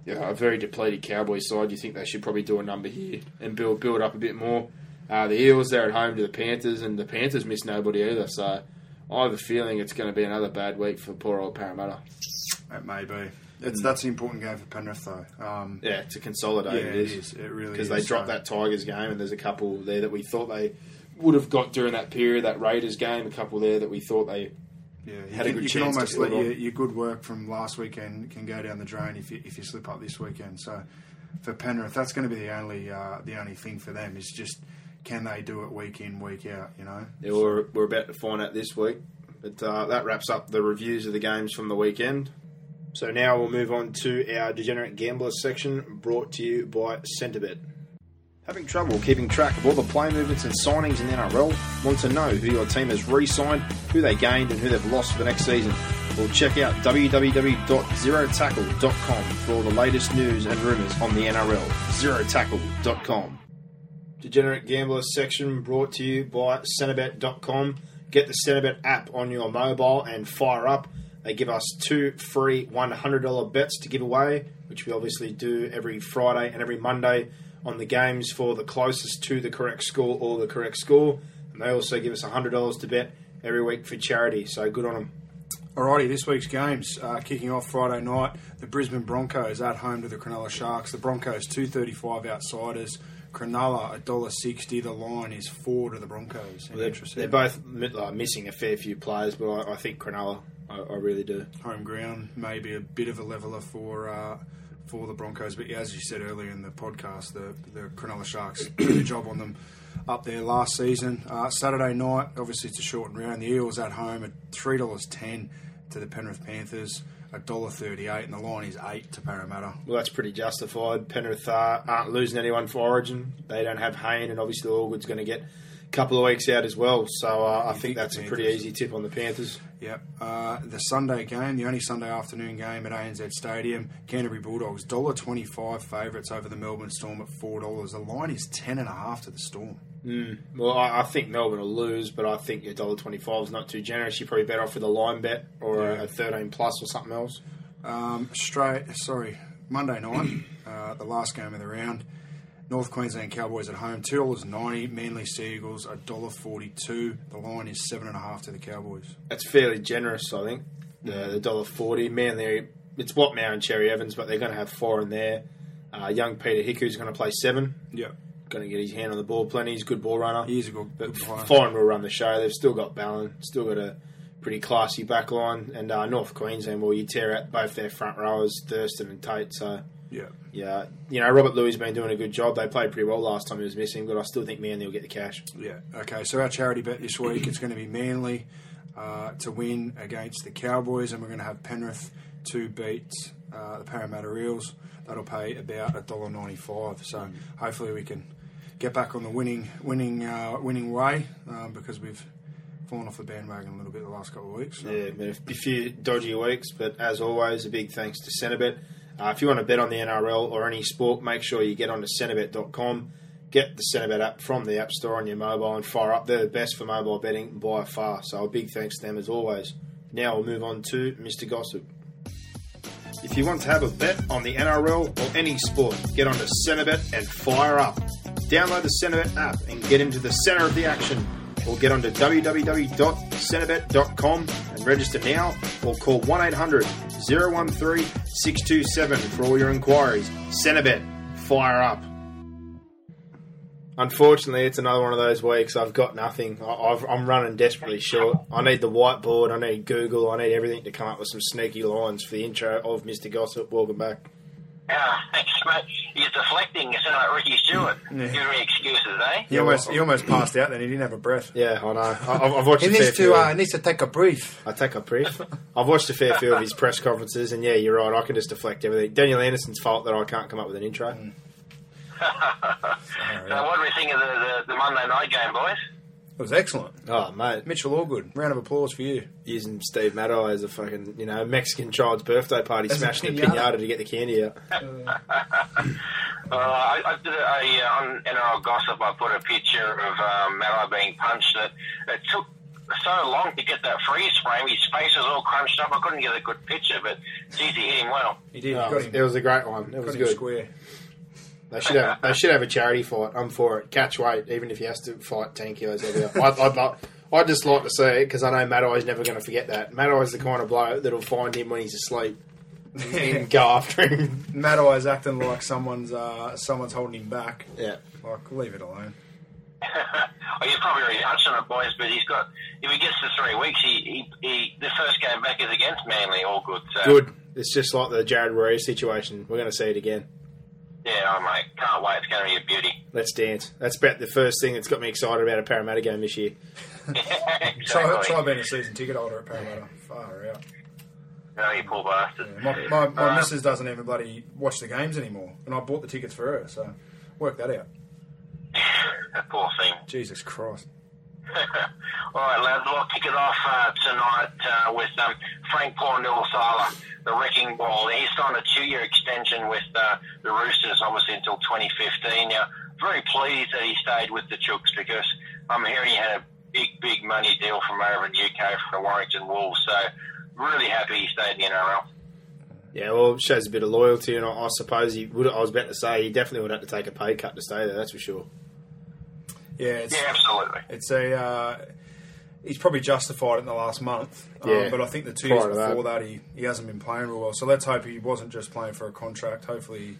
yeah, a very depleted Cowboys side. You think they should probably do a number here and build build up a bit more. Uh, the Eels, they're at home to the Panthers, and the Panthers miss nobody either. So I have a feeling it's going to be another bad week for poor old Parramatta. It may be. It's, That's an important game for Penrith, though. Um, Yeah, to consolidate yeah, it it is. is. It really because is. they dropped So- that Tigers game, and there's a couple there that we thought they would have got during that period. That Raiders game, a couple there that we thought they. Yeah, you had a good you can chance to almost build let your, your good work from last weekend can go down the drain if you, if you slip up this weekend. So for Penrith, that's going to be the only uh, the only thing for them is just can they do it week in week out? You know. Yeah, we're, we're about to find out this week. But uh, that wraps up the reviews of the games from the weekend. So now we'll move on to our Degenerate Gamblers section, brought to you by Centrebet. Having trouble keeping track of all the play movements and signings in the NRL? Want to know who your team has re-signed, who they gained, and who they've lost for the next season? Well, check out www.zerotackle.com for all the latest news and rumours on the NRL. Zerotackle.com. Degenerate Gamblers section brought to you by Centrebet.com. Get the Centrebet app on your mobile and fire up. They give us two free $100 bets to give away, which we obviously do every Friday and every Monday on the games for the closest to the correct score or the correct score. And they also give us $100 to bet every week for charity, so good on them. Alrighty, this week's games uh, kicking off Friday night. The Brisbane Broncos at home to the Cronulla Sharks. The Broncos two thirty five outsiders. Cronulla a dollar sixty. The line is four to the Broncos. Any They're, they're both like, missing a fair few players, but I, I think Cronulla, I, I really do. home ground, maybe a bit of a leveler for uh, for the Broncos. But yeah, as you said earlier in the podcast, the the Cronulla Sharks did a job on them up there last season. Uh, Saturday night, obviously it's a shortened round. The Eels at home at three dollars ten to the Penrith Panthers. A dollar thirty-eight, and the line is eight to Parramatta. Well, that's pretty justified. Penrith uh, aren't losing anyone for Origin. They don't have Hayne, and obviously Allgood's going to get a couple of weeks out as well. So uh, I think that's a pretty easy tip on the Panthers. Yep. Uh, the Sunday game, the only Sunday afternoon game at ANZ Stadium, Canterbury Bulldogs, dollar twenty-five favourites over the Melbourne Storm at four dollars. The line is ten and a half to the Storm. Well, I, I think Melbourne will lose, but I think your dollar twenty five is not too generous. You're probably better off with a line bet or a, Yeah. a thirteen plus or something else. Um, straight, sorry, Monday night, uh, the last game of the round. North Queensland Cowboys at home, two dollars ninety. Manly Seagulls, a dollar forty-two. The line is seven and a half to the Cowboys. That's fairly generous, I think. The the dollar forty. Manly, it's Watmough and Cherry Evans, but they're going to have four in there. Uh, young Peter Hiku's going to play seven. Yep, Going to get his hand on the ball plenty. He's a good ball runner. he's a good, But good player. Fine will run the show. They've still got Ballin, still got a pretty classy back line. And uh, North Queensland, well, you tear out both their front rowers, Thurston and Tate. So, Yeah, yeah, you know, Robert Lui has been doing a good job. They played pretty well last time he was missing, but I still think Manly will get the cash. yeah. Okay, so our charity bet this week it's going to be Manly uh, to win against the Cowboys, and we're going to have Penrith to beat uh, the Parramatta Eels. That'll pay about a dollar ninety-five. So hopefully we can get back on the winning winning uh, winning way um, because we've fallen off the bandwagon a little bit the last couple of weeks. So. Yeah, a few dodgy weeks, but as always, a big thanks to Centrebet. Uh, if you want to bet on the NRL or any sport, make sure you get onto centrebet.com. Get the Centrebet app from the App Store on your mobile and fire up. They're the best for mobile betting by far. So a big thanks to them as always. Now we'll move on to Mr. Gossip. If you want to have a bet on the NRL or any sport, get onto Centrebet and fire up. Download the Centrebet app and get into the centre of the action. Or get onto www.centrebet.com and register now or call 1 800 013 627 for all your inquiries. Centrebet, fire up. Unfortunately, it's another one of those weeks. I've got nothing. I've, I'm running desperately short. I need the whiteboard. I need Google. I need everything to come up with some sneaky lines for the intro of Mr. Gossip. Welcome back. Ah, thanks, mate. He's deflecting. You sound like Ricky Stuart. Giving me excuses, eh? He almost he almost passed out. Then he didn't have a breath. Yeah, I know. I, I've- I've watched He a fair needs few. to uh, needs to take a brief. I take a brief. I've watched a fair few of his press conferences, and yeah, you're right. I can just deflect everything. Daniel Anderson's fault that I can't come up with an intro. So what do we think of the, the, the Monday night game, boys? It was excellent. Oh, mate, Mitchell Allgood. Round of applause for you. using Steve Matai as a fucking you know Mexican child's birthday party, As smashing a pinata. pinata to get the candy out. Uh, I, I did a, uh, on NRL Gossip, I put a picture of um, Mallow being punched. That it took so long to get that freeze frame. His face was all crunched up. I couldn't get a good picture, but geez, he hit him well. He did. Oh, got him, it was a great one. It was got him good. square. They should have they should have a charity fight. I'm for it. Catch weight, even if he has to fight ten kilos heavier. I'd, I'd, I'd just like to see it because I know Matai's never going to forget that. Matai's the kind of bloke that'll find him when he's asleep and go after him. Matai's acting like someone's uh, someone's holding him back. Yeah. Like leave it alone. oh, you've probably already touched on it, boys, but he's got, if he gets to three weeks, he, he, he the first game back is against Manly, all good. So, Good. It's just like the Jared Rory situation. We're going to see it again. Yeah, oh, mate, can't wait. It's going to be a beauty. Let's dance. That's about the first thing that's got me excited about a Parramatta game this year. exactly. Try, try being a season ticket holder at Parramatta. Far out. No, you poor bastard. Yeah, my my, my Uh, missus doesn't even bloody watch the games anymore, and I bought the tickets for her. So work that out. That poor thing. Jesus Christ. All right, lads, we'll kick it off uh, tonight uh, with um, Frank-Paul Nu'uausala, the wrecking ball. He signed a two-year extension with uh, the Roosters, obviously until 2015. Now, very pleased that he stayed with the Chooks because I'm hearing he had a big, big money deal from over in the UK from the Warrington Wolves. So, really happy he stayed in the NRL. Yeah, well, it shows a bit of loyalty, and I, I suppose he would. I was about to say he definitely would have to take a pay cut to stay there. That's for sure. Yeah, it's, Yeah, absolutely. it's a. Uh, he's probably justified it in the last month, um, but I think the two Prior years to that. before that, he, he hasn't been playing real well. So let's hope he wasn't just playing for a contract. Hopefully,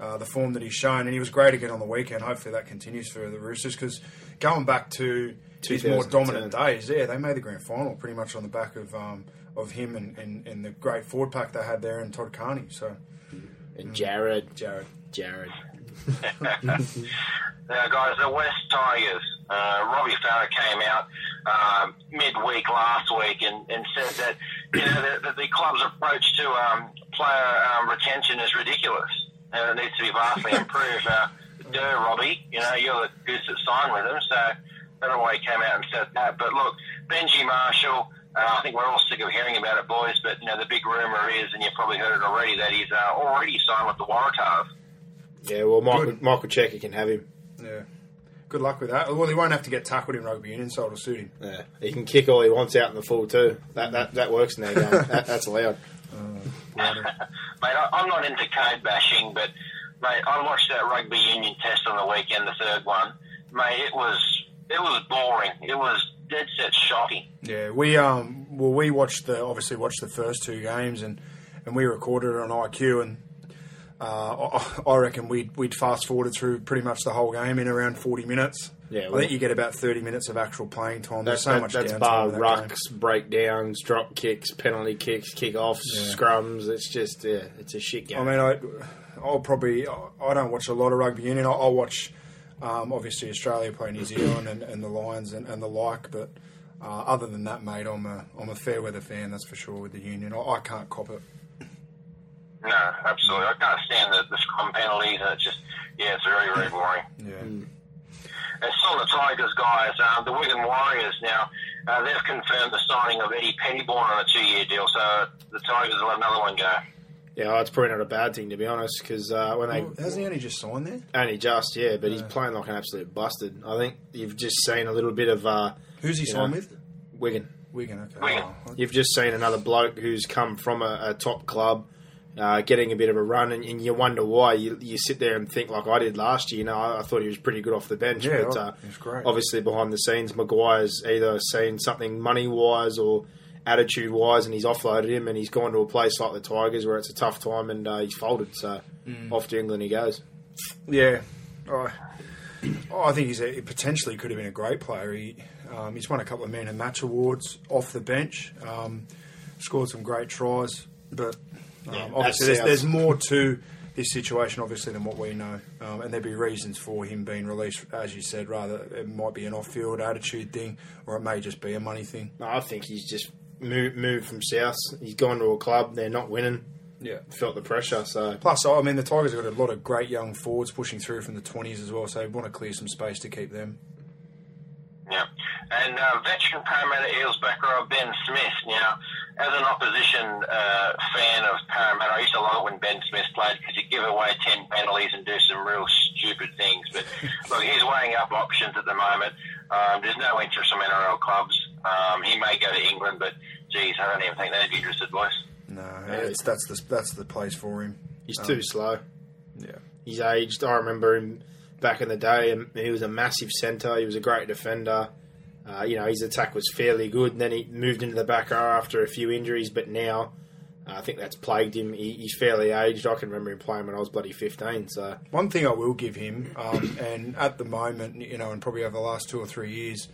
uh, the form that he's shown, and he was great again on the weekend. Hopefully, that continues for the Roosters because going back to his more dominant days, yeah, they made the grand final pretty much on the back of um, of him and, and, and the great forward pack they had there in Todd Carney. So And Jared, Jared, Jared. Now, guys, the West Tigers. Uh, Robbie Farah came out um, midweek last week and, and said that you know that, that the club's approach to um, player um, retention is ridiculous and it needs to be vastly improved. Uh, duh, Robbie, you know you're the goose that signed with them, so I don't know why he came out and said that. But look, Benji Marshall. Uh, I think we're all sick of hearing about it, boys. But you know the big rumor is, and you've probably heard it already, that he's uh, already signed with the Waratahs. Yeah, well, Michael, Good. Michael Cheika can have him. yeah. Good luck with that. Well, he won't have to get tackled in rugby union, so it'll suit him. Yeah, he can kick all he wants out in the full too. That that, that works in their game. that, that's allowed. Righto. Mate, I, I'm not into code bashing, but mate, I watched that rugby union test on the weekend, the third one. Mate, it was it was boring. It was dead set shocking. Yeah, we um well we watched the obviously watched the first two games and and we recorded it on IQ and uh, I, I reckon we'd we'd fast forwarded through pretty much the whole game in around forty minutes. Yeah, I think you get about thirty minutes of actual playing time. There's so that- much that's bar that game. rucks, breakdowns, drop kicks, penalty kicks, kick offs, Yeah. scrums. It's just yeah, it's a shit game. I mean, I I'll probably I I don't watch a lot of rugby union. I'll, I'll watch um, obviously Australia play New Zealand and, and the Lions and, and the like, but. Uh, other than that, mate, I'm a I'm a fair weather fan. That's for sure. With the union, I, I can't cop it. No, absolutely. I can't stand the, the scrum penalties, and it's just yeah, it's very very boring. Yeah. And still the Tigers guys, um, the Wigan Warriors now, uh, they've confirmed the signing of Eddy Pettybourne on a two-year deal, so the Tigers will let another one go. Yeah, it's probably not a bad thing to be honest, because uh, when they Well, hasn't he only just signed there? only just yeah, but he's playing like an absolute busted. I think you've just seen a little bit of uh, Who's he Yeah. signed with? Wigan. Wigan. Okay. Wigan. Oh, You've just seen another bloke who's come from a, a top club, uh, getting a bit of a run, and, and you wonder why. You, you sit there and think like I did last year. You know, I, I thought he was pretty good off the bench, Yeah, but oh, uh, great. obviously behind the scenes, Maguire's either seen something money wise or attitude wise, and he's offloaded him, and he's gone to a place like the Tigers where it's a tough time, and uh, he's folded. So Mm. off to England he goes. Yeah. Oh, oh, I think he's a, he potentially could have been a great player. He, um, he's won a couple of man and match awards off the bench, um, scored some great tries, but um, Yeah, obviously there's, there's more to this situation, obviously, than what we know. Um, and there'd be reasons for him being released, as you said, rather it might be an off-field attitude thing, or it may just be a money thing. No, I think he's just moved, moved from South. He's gone to a club. They're not winning. Yeah. Felt the pressure. So Plus, I mean, the Tigers have got a lot of great young forwards pushing through from the 20s as well, so they want to clear some space to keep them. Yeah. And uh, veteran Parramatta Eels back row Ben Smith. Now, as an opposition uh, fan of Parramatta, I used to love it when Ben Smith played because he'd give away 10 penalties and do some real stupid things. But look, he's weighing up options at the moment. Um, there's no interest from NRL clubs. Um, he may go to England, but geez, I don't even think they'd be interested, boys. No, it's, that's the that's the place for him. he's Um, too slow. Yeah. He's aged. I remember him back in the day, and he was a massive centre. He was a great defender. Uh, you know, his attack was fairly good. And then he moved into the back row after a few injuries, but now uh, I think that's plagued him. He, he's fairly aged. I can remember him playing when I was bloody fifteen. So One thing I will give him, um, and at the moment, you know, and probably over the last two or three years,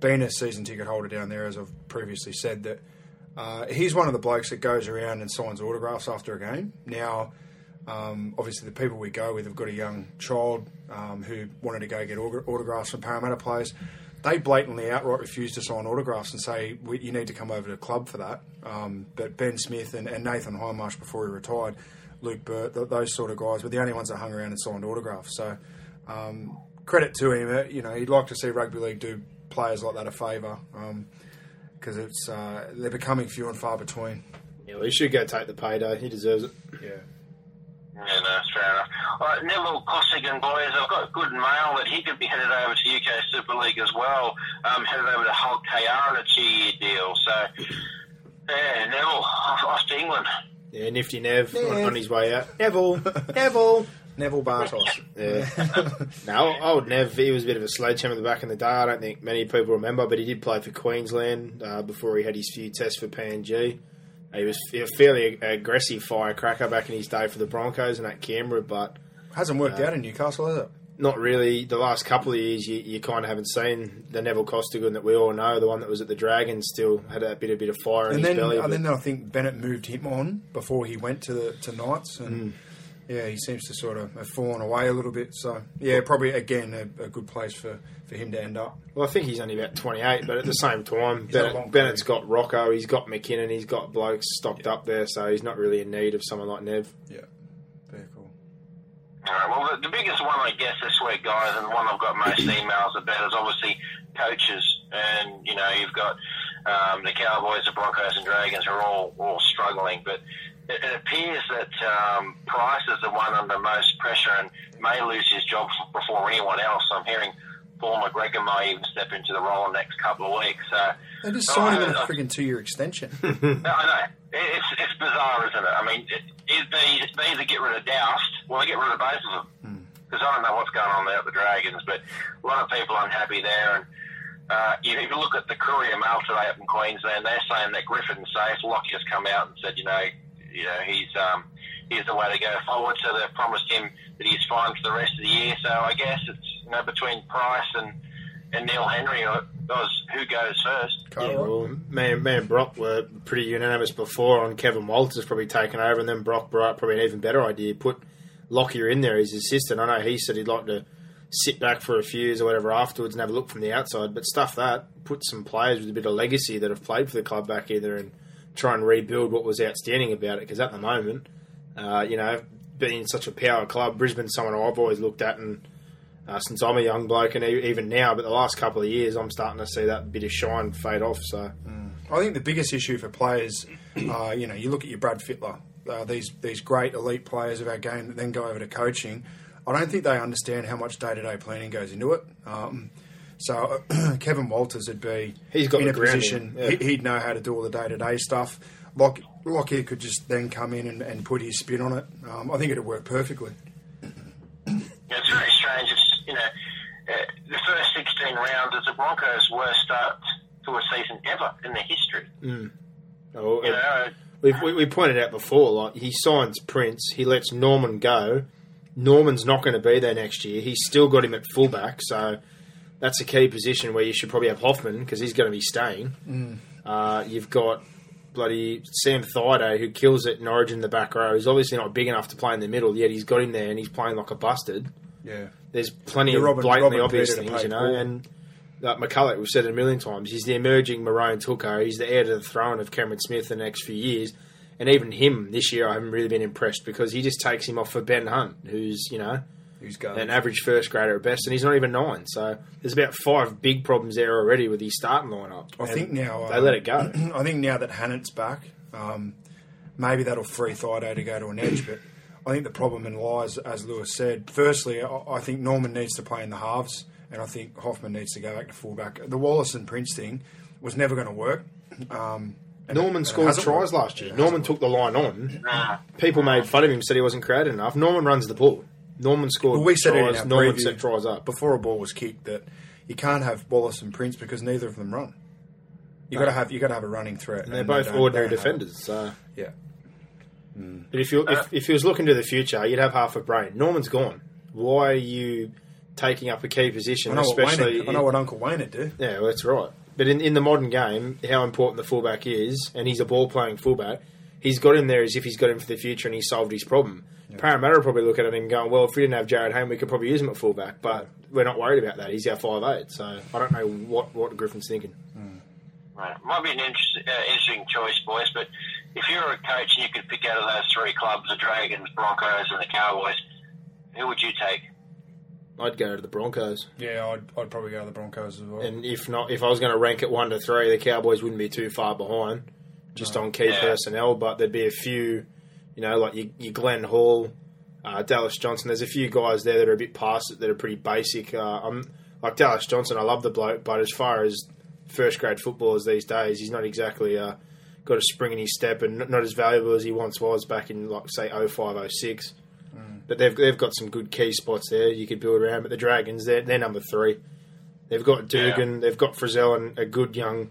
being a season ticket holder down there, as I've previously said, that uh, he's one of the blokes that goes around and signs autographs after a game. Now, um, obviously, the people we go with have got a young child um, who wanted to go get autographs from Parramatta players. They blatantly outright refuse to sign autographs and say we, you need to come over to the club for that. Um, but Ben Smith and, and Nathan Hindmarsh before he retired, Luke Burt, th- those sort of guys were the only ones that hung around and signed autographs. So um, credit to him. Uh, you know, he'd like to see rugby league do players like that a favour because it's uh, they're becoming few and far between. yeah, well, he should go take the payday. He deserves it. Yeah. Yeah, no, that's fair enough. All right, Neville Costigan, boys, I've got good mail that he could be headed over to UK Super League as well, um, headed over to Hull KR on a two-year deal. So, yeah, Neville, off, off to England. Yeah, nifty Nev on, on his way out. Neville, Neville. Neville Bartos. Yeah. no, old Nev, he was a bit of a sledgehammer at the back in the day. I don't think many people remember, but he did play for Queensland uh, before he had his few tests for PNG. He was a fairly aggressive firecracker back in his day for the Broncos and at Canberra, but Hasn't worked out in Newcastle, has it? not really. The last couple of years, you, you kind of haven't seen the Neville Costigan that we all know, the one that was at the Dragons, still had a bit, a bit of fire in And his then, belly. and then I think Bennett moved him on before he went to the to Knights, Mm. And yeah, he seems to sort of have fallen away a little bit. So yeah, probably again a, a good place for, for him to end up. Well, I think he's only about 28, but at the same time, got a long Bennett, Bennett's got Rocco, he's got McKinnon, he's got blokes stocked up there, so he's not really in need of someone like Nev. Yeah, very cool. All right, well, the, the biggest one, I guess, this week, guys, and the one I've got most emails about is obviously coaches. And, you know, you've got um, the Cowboys, the Broncos, and Dragons are all, all struggling. But it, it appears that um, Price is the one under most pressure and may lose his job before anyone else. I'm hearing Paul McGregor may even step into the role in the next couple of weeks. So They just signed him I- on a I- friggin' two-year extension. I know. It's, it's bizarre, isn't it? I mean, it, it, they, they either get rid of Doust, or they get rid of both of them. Because I don't know what's going on there at the Dragons, but a lot of people are unhappy there. And uh, if you look at the Courier Mail today up in Queensland, they're saying that Griffin's safe. Lockie has come out and said, you know, you know, he's um, he's the way to go forward. So they've promised him that he's fine for the rest of the year. So I guess it's you know between Price and and Neil Henry, or was who goes first. Yeah, well, me, and- me and Brock were pretty unanimous before on Kevin Walters probably taking over, and then Brock brought probably an even better idea. Put Lockyer in there as assistant. I know he said he'd like to sit back for a few years or whatever afterwards and have a look from the outside, but stuff that, put some players with a bit of legacy that have played for the club back either and try and rebuild what was outstanding about it, because at the moment, uh, you know, being such a power club, Brisbane's someone I've always looked at and uh, since I'm a young bloke and even now, but the last couple of years, I'm starting to see that bit of shine fade off. So I think the biggest issue for players, uh, you know, you look at your Brad Fittler. uh, these these great elite players of our game that then go over to coaching, I don't think they understand how much day to day planning goes into it. Um, so Kevin Walters would be He's got in a position yeah. he, he'd know how to do all the day to day stuff. Lock, Lockyer could just then come in and, and put his spin on it. Um, I think it'd work perfectly. Yeah, it's very strange. It's you know uh, the first 16 rounds is the Broncos' worst start to a season ever in their history. Oh, You know, We've, we, we pointed out before, like he signs Prince, he lets Norman go. Norman's not going to be there next year. He's still got him at fullback, so that's a key position where you should probably have Hoffman because he's going to be staying. Uh, you've got bloody Sam Thaiday who kills it in Origin in the back row. He's obviously not big enough to play in the middle, yet he's got him there and he's playing like a busted. Yeah. There's plenty Yeah, of Robin- blatantly Robin obvious things, you know. And like McCullough, we've said it a million times, he's the emerging Maroon Tucker. He's the heir to the throne of Cameron Smith the next few years. And even him this year, I haven't really been impressed because he just takes him off for Ben Hunt, who's you know Who's going? an average first grader at best, and he's not even nine. So there's about five big problems there already with his starting lineup. I And think now they um, let it go. I think now that Hannant's back, um, maybe that'll free Thaiday to go to an edge. But I think the problem in lies, as Lewis said. Firstly, I, I think Norman needs to play in the halves, and I think Hoffman needs to go back to fullback. The Wallace and Prince thing was never going to work. Um, Norman it scored tries worked. last year. Norman hasn't took the line on. nah. People made fun of him, said he wasn't creative enough. Norman runs the ball. Norman scored Well, we said it in tries. Norman preview set tries up. before a ball was kicked that you can't have Wallace and Prince because neither of them run. You got to have you got to have a running threat. And they're and both ordinary they it. defenders. So, Yeah. but if you if, if you was looking to the future, you'd have half a brain. Norman's gone. Why are you taking up a key position? I know, what especially, would- I know what Uncle Wayne would do. yeah, well, that's right. But in, in the modern game, how important the fullback is, and he's a ball playing fullback. He's got him there as if he's got him for the future, and he solved his problem. Parramatta will probably look at him and going, "Well, if we didn't have Jarryd Hayne, we could probably use him at fullback." But we're not worried about that. He's our five eight, so I don't know what what Griffin's thinking. Right. Might be an interest, uh, interesting choice, boys, but if you're a coach and you could pick out of those three clubs, the Dragons, Broncos, and the Cowboys, who would you take? I'd go to the Broncos. Yeah, I'd, I'd probably go to the Broncos as well. And if not, if I was going to rank it one to three, the Cowboys wouldn't be too far behind, just on key Yeah. personnel. But there'd be a few, you know, like your, your Glenn Hall, uh, Dallas Johnson. There's a few guys there that are a bit past it that are pretty basic. Uh, I'm like Dallas Johnson. I love the bloke, but as far as first grade footballers these days, he's not exactly uh, got a spring in his step and not, as valuable as he once was back in like say 05, 06. But they've they've got some good key spots there you could build around. But the Dragons, they're, they're number three. They've got Dugan, they've got Frizell and a good young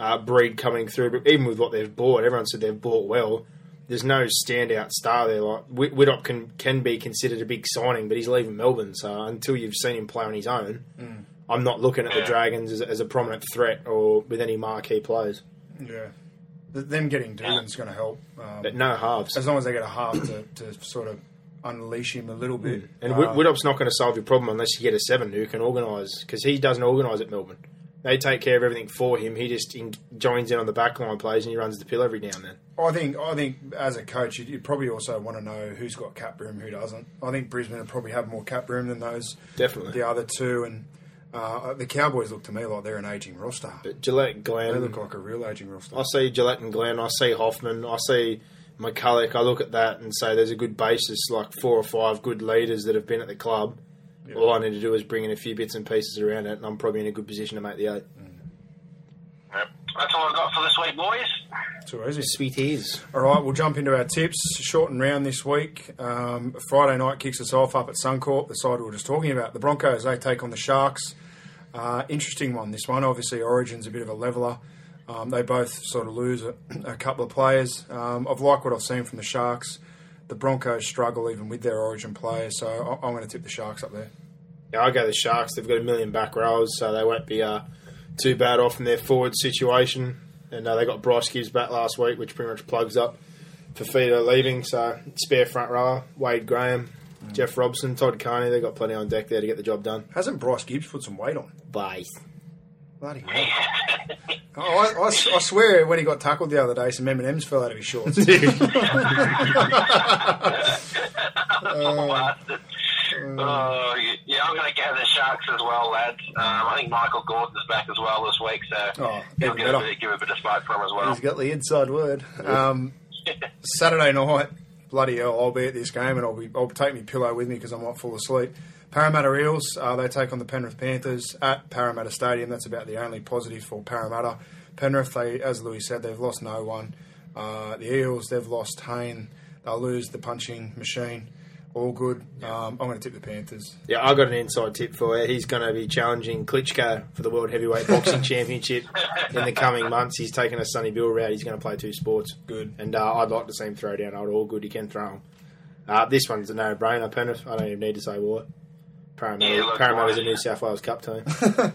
uh, breed coming through. But even with what they've bought, everyone said they've bought well. There's no standout star there. Like Widdop can can be considered a big signing, but he's leaving Melbourne. So until you've seen him play on his own, I'm not looking at the Dragons as, as a prominent threat or with any marquee players. yeah, them getting Dugan's going to help. Um, But no halves. as long as they get a half to, to sort of unleash him a little bit. And Uh, Widdop's not going to solve your problem unless you get a seven who can organise because he doesn't organise at Melbourne. They take care of everything for him. He just in, joins in on the backline plays and he runs the pill every now and then. I think I think as a coach, you'd, you'd probably also want to know who's got cap room, who doesn't. I think Brisbane would probably have more cap room than those Definitely. the other two, and uh, the Cowboys look to me like they're an aging roster. But Gillett, Glenn, they look like a real aging roster. I see Gillett and Glenn. I see Hoffman. I see McCullough. I look at that and say there's a good basis, like four or five good leaders that have been at the club. All I need to do is bring in a few bits and pieces around it, and I'm probably in a good position to make the eight. Yep. That's all I've got for this week, boys. Too easy. Sweet is. All right, we'll jump into our tips. Short and round this week. Um, Friday night kicks us off up at Suncorp, the side we were just talking about. The Broncos, they take on the Sharks. Uh, interesting one, this one. Obviously, Origin's a bit of a leveller. Um, they both sort of lose a, a couple of players. Um, I've liked what I've seen from the Sharks. The Broncos struggle even with their Origin players, so I- I'm going to tip the Sharks up there. Yeah, I go the Sharks. They've got a million back rows, so they won't be uh, too bad off in their forward situation. And uh, they got Bryce Gibbs back last week, which pretty much plugs up for Fifita leaving. So spare front rower, Wade Graham, Jeff Robson, Todd Carney. They've got plenty on deck there to get the job done. Hasn't Bryce Gibbs put some weight on? Bye. Bloody hell. I, I s- I swear when he got tackled the other day, some M&Ms fell out of his shorts. Oh, yeah, I'm going to go the Sharks as well, lads. Um, I think Michael Gordon's back as well this week, so Oh, he'll give a, bit, give a bit of smoke for him as well. He's got the inside word. Um, Saturday night, bloody hell, I'll be at this game and I'll be I'll take my pillow with me because I might fall asleep. Parramatta Eels, uh, they take on the Penrith Panthers at Parramatta Stadium. That's about the only positive for Parramatta. Penrith, they, as Louis said, they've lost no one. Uh, the Eels, they've lost Hayne. They'll lose the punching machine. Allgood. Um, I'm going to tip the Panthers. Yeah, I got an inside tip for you. He's going to be challenging Klitschko for the World Heavyweight Boxing Championship in the coming months. He's taking a Sonny Bill route. He's going to play two sports. Good. And uh, I'd like to see him throw down old Allgood. He can throw 'em. Uh, this one's a no-brainer, Penrith. I don't even need to say what. Parramatta, Yeah, look, Parramatta's a New South Wales Cup team.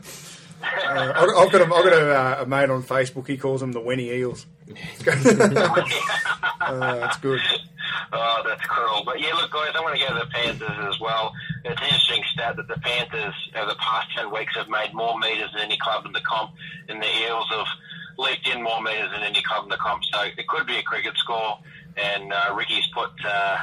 Uh, I've I've got, a, I've got a, uh, a mate on Facebook. He calls them the Wenny Eels. uh, it's good. Oh, that's cruel. But yeah, look, guys, I want to go to the Panthers as well. It's an interesting stat that the Panthers, over the past 10 weeks, have made more metres than any club in the comp, and the Eels have leaked in more metres than any club in the comp. So it could be a cricket score, and uh, Ricky's put uh,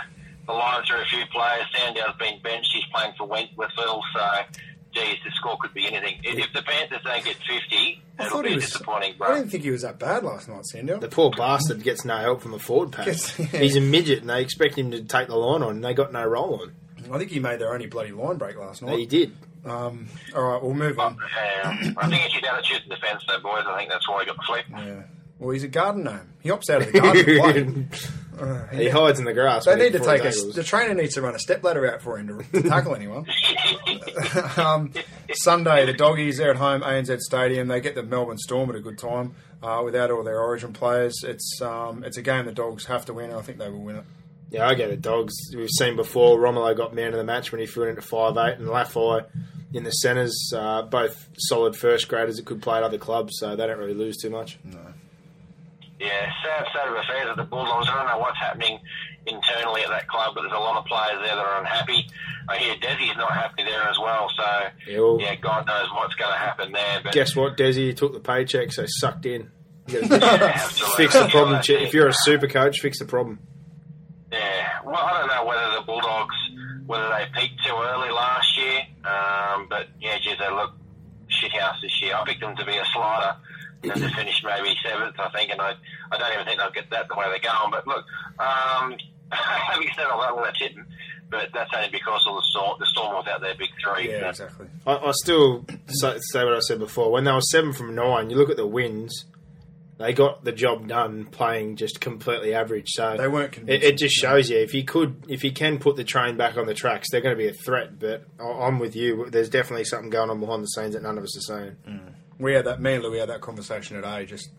the line are a few players. Sandow's been benched. He's playing for Wentworthville, so geez, the score could be anything. If if the Panthers don't get 50, I it'll thought be he was. disappointing, I bro. didn't think he was that bad last night, Sandow. The poor bastard gets no help from the forward pack. Gets- yeah. He's a midget, and they expect him to take the line on, and they got no roll on. I think he made their only bloody line break last night. He did. Um, all right, we'll move on. Um, I think it's his attitude to defence, though, boys. I think that's why he got the flip. Yeah. Well, he's a garden gnome. He opts out of the garden to play. Uh, he hides in the grass. They need to take a. The trainer needs to run a step ladder out for him to, to tackle anyone. um, Sunday, the doggies they're at home, ANZ Stadium. They get the Melbourne Storm at a good time uh, without all their Origin players. It's um, it's a game the Dogs have to win, and I think they will win it. Yeah, I get it. Dogs. We've seen before. Romelo got man of the match when he threw it into five eight, and Laffey in the centres, uh, both solid first graders that could play at other clubs, so they don't really lose too much. Yeah, sad state of affairs at the Bulldogs. I don't know what's happening internally at that club, but there's a lot of players there that are unhappy. I hear Desi's not happy there as well, so Yeah, well- yeah, God knows what's going to happen there. But Guess what, Desi took the paycheck, so sucked in. Yeah, fix the problem. Yeah, If you're a super coach, fix the problem. Yeah, well, I don't know whether the Bulldogs, whether they peaked too early last year, um, but yeah, geez, they look shithouse this year. I picked them to be a slider and to finish maybe seventh, I think, and I, I don't even think they'll get that the way they're going. But look, um, having said all that, well, that's it. But that's only because of the storm. The storm was out there, big three. Yeah, So- exactly. I, I still say, say what I said before. When they were seven from nine, you look at the wins. They got the job done playing just completely average. So They weren't It, it just shows you if you could, if you can put the train back on the tracks, they're going to be a threat. But I- I'm with you. There's definitely something going on behind the scenes that none of us are seeing. We had that. Me and Louis had that conversation today, just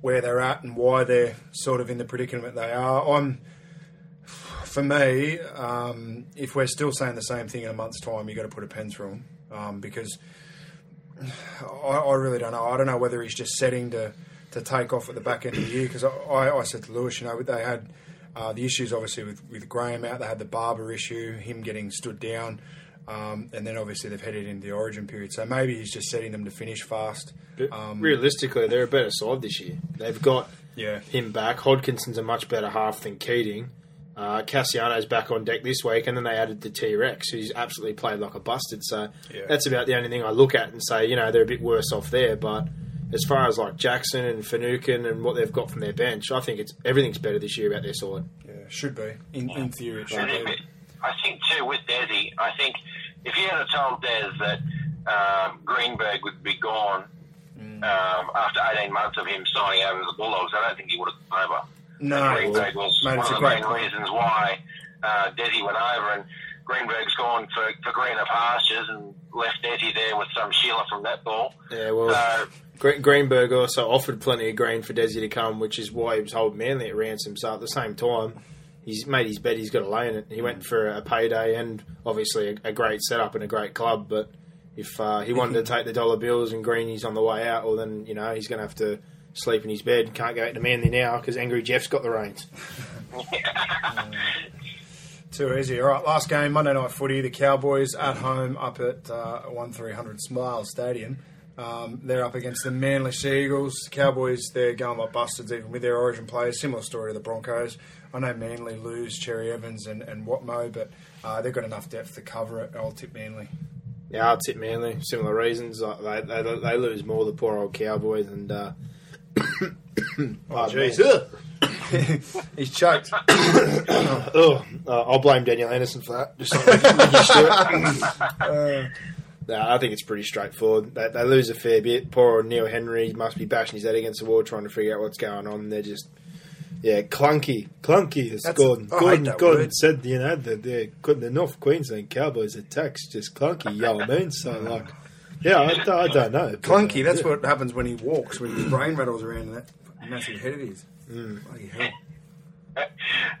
where they're at and why they're sort of in the predicament they are. I'm, for me, um, if we're still saying the same thing in a month's time, you've got to put a pen through them um, because I, I really don't know. I don't know whether he's just setting to to take off at the back end of the year because I, I, I said to Lewis, you know, they had. Uh, the issues obviously with, with Graham out, they had the Barba issue, him getting stood down, um, and then obviously they've headed into the Origin period. So maybe he's just setting them to finish fast. But Um, realistically, they're a better side this year. They've got Yeah. him back. Hodkinson's a much better half than Keating. Uh, Kasiano's back on deck this week, and then they added the T Rex, who's absolutely played like a busted. So Yeah. that's about the only thing I look at and say, you know, they're a bit worse off there. But as far as like Jackson and Finucane and what they've got from their bench, I think it's everything's better this year about their side. Yeah, should be in, in theory. It should be. I think too with Desi, I think if you had told Des that um, Greenberg would be gone Mm. um, after 18 months of him signing over to the Bulldogs, I don't think he would have gone over. No, Greenberg was mate, one it's of a the great main point. reasons why uh, Desi went over, and Greenberg's gone for, for greener pastures and left Desi there with some Sheila from that ball. Yeah, well, So, Greenberg also offered plenty of green for Desi to come, which is why he was holding Manly at ransom. So at the same time, he's made his bet. He's got to lay in it. He went for a payday and obviously a, a great setup and a great club. But if uh, he wanted to take the dollar bills and Greeny's on the way out, well then you know he's going to have to sleep in his bed. Can't go to Manly now because Angry Jeff's got the reins. Too easy. All right, last game, Monday Night Footy. The Cowboys at home up at uh, 1300 Smile Stadium. Um, they're up against the Manly Seagulls. Cowboys, they're going like bustards even with their origin players. Similar story to the Broncos. I know Manly lose Cherry Evans and, and Watmough, but uh, they've got enough depth to cover it. I'll tip Manly. Yeah, I'll tip Manly. Similar reasons. They, they, they lose more, the poor old Cowboys. And uh, Oh, jeez. He's choked. Oh, uh, I'll blame Daniel Anderson for that. Just Uh, No, I think it's pretty straightforward. They, they lose a fair bit. Poor old Neil Henry must be bashing his head against the wall trying to figure out what's going on. They're just, yeah, clunky. Clunky, as That's- Gordon. I hate Gordon, Gordon word. said, you know, that they're good. The North Queensland Cowboys attacks just clunky, you know what I mean? So, like, yeah, I, don't- I don't know. But, clunky. uh, That's yeah. what happens when he walks, when his brain rattles around in that massive head of his. Mm. Bloody hell.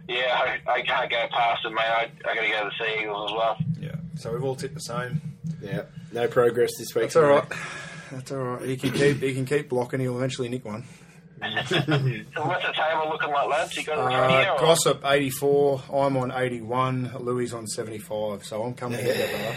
yeah, I, I can't go past them, mate. I, I got to go to the Sea Eagles as well. Yeah. So we've all tipped the same. Yeah, no progress this week. That's all right. That's all right. He can keep. He can keep blocking. He'll eventually nick one. So what's the table looking like, lads? You got it in front? Uh, or- Gossip eighty four. I'm on eighty one. Louis on seventy five. So I'm coming ahead, there,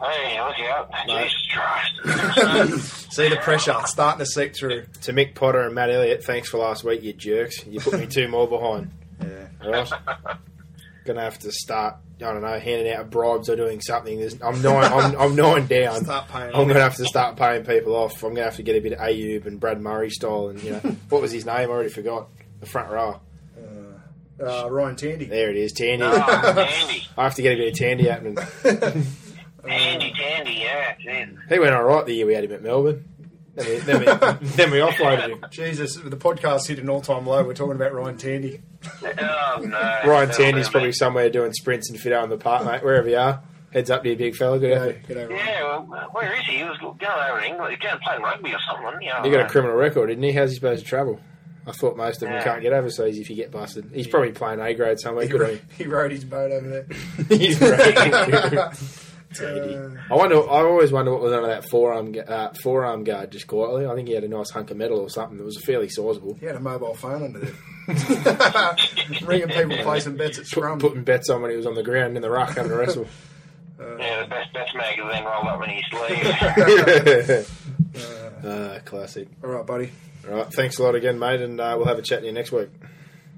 Hey, look out. Mate. Jesus Christ. See the pressure starting to seep through. To Mick Potter and Matt Elliott, thanks for last week, you jerks. You put me two more behind. Yeah. All right? Gonna have to start. I don't know, handing out bribes or doing something. There's, I'm nine. I'm, I'm nine down. Start paying I'm gonna have to start paying people off. I'm gonna have to get a bit of Ayub and Brad Murray style, and you know what was his name? I already forgot. The front row. Uh, Ryan Tandy. There it is, Tandy. oh, Tandy. I have to get a bit of Tandy happening. Tandy, Tandy, yeah. Jeez. He went all right the year we had him at Melbourne. Then we, then we, then we offloaded him. Jesus, the podcast hit an all time low. We're talking about Ryan Tandy. Oh, no. Ryan No, Tandy's no, probably mate. somewhere doing sprints and fit out in the park, mate. Wherever you are, heads up to you, big fella. Good effort. G'day, g'day, Ryan. Yeah, well, where is he? He was going over to England. He's going to play rugby or something, wasn't he? He got a criminal record, didn't he? How's he supposed to travel? I thought most of them Yeah. can't get overseas if you get busted. He's probably playing A grade somewhere. He, Good ro- on he rode his boat over there. him. He's great. Uh, I wonder. I always wonder what was under that forearm gu- uh, forearm guard just quietly. I think he had a nice hunk of metal or something that was fairly sizable. he had a mobile phone under there. Ringing people, placing bets at Scrum. Putting bets on when he was on the ground in the ruck having a wrestle. Yeah, the best, best magazine rolled up in his sleeve. uh, classic. All right, buddy. All right, thanks a lot again, mate, and uh, we'll have a chat to you next week.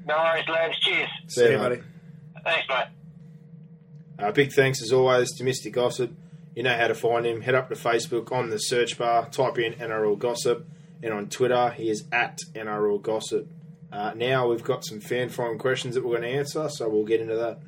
no worries, lads. Cheers. See, See you, you, mate. buddy. Thanks, mate. Uh, big thanks as always to Mr. Gossip. You know how to find him. Head up to Facebook on the search bar, type in NRL Gossip, and on Twitter he is at NRL Gossip. Uh, now we've got some fan forum questions that we're going to answer, so we'll get into that.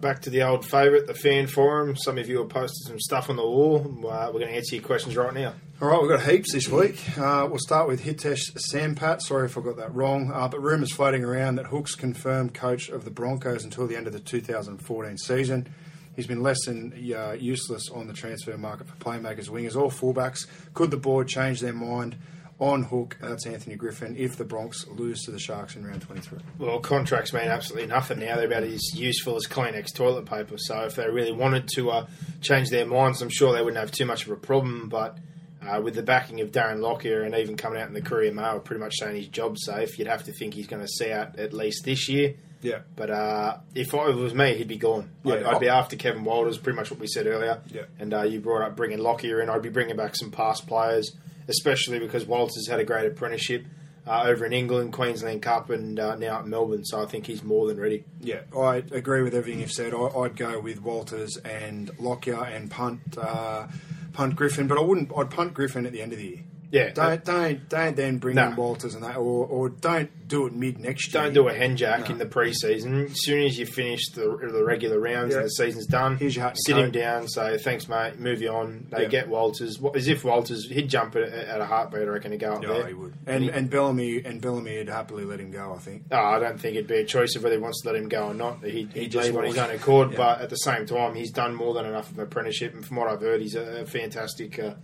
Back to the old favourite, the fan forum. Some of you have posted some stuff on the wall. Uh, we're going to answer your questions right now. All right, we've got heaps this week. Uh, we'll start with Hitesh Sampat. Sorry if I got that wrong. Uh, but rumours floating around that Hook's confirmed coach of the Broncos until the end of the 2014 season. He's been less than uh, useless on the transfer market for playmakers, wingers, or fullbacks. Could the board change their mind on Hook? That's Anthony Griffin if the Bronx lose to the Sharks in round 23. Well, contracts mean absolutely nothing now. They're about as useful as Kleenex toilet paper. So if they really wanted to uh, change their minds, I'm sure they wouldn't have too much of a problem. But uh, with the backing of Darren Lockyer and even coming out in the Courier Mail pretty much saying his job's safe, you'd have to think he's going to see out at least this year. Yeah. But uh, if I, it was me, he'd be gone. Yeah. I'd, I'd be after Kevin Walters, pretty much what we said earlier. Yeah. And uh, you brought up bringing Lockyer in. I'd be bringing back some past players, especially because Walters had a great apprenticeship uh, over in England, Queensland Cup, and uh, now at Melbourne. So I think he's more than ready. Yeah, I agree with everything you've said. I, I'd go with Walters and Lockyer and punt uh, punt Griffin, but I wouldn't. I'd punt Griffin at the end of the year. Yeah. Don't don't don't then bring No. in Walters and that, or, or don't do it mid next year. Don't do a hen jack No. in the pre-season. As soon as you finish the, the regular rounds Yeah. and the season's done, Here's your hat and sit him down, say thanks, mate, move you on. They Yeah. get Walters as if Walters he'd jump at, at a heartbeat. I reckon to go up Yeah, there. he would. And and Bellamy and Bellamy would happily let him go. I think. Oh, I don't think it'd be a choice of whether he wants to let him go or not. He, He he'd just leave on his would. own accord, Yeah. but at the same time, he's done more than enough of an apprenticeship. And from what I've heard, he's a, a fantastic uh,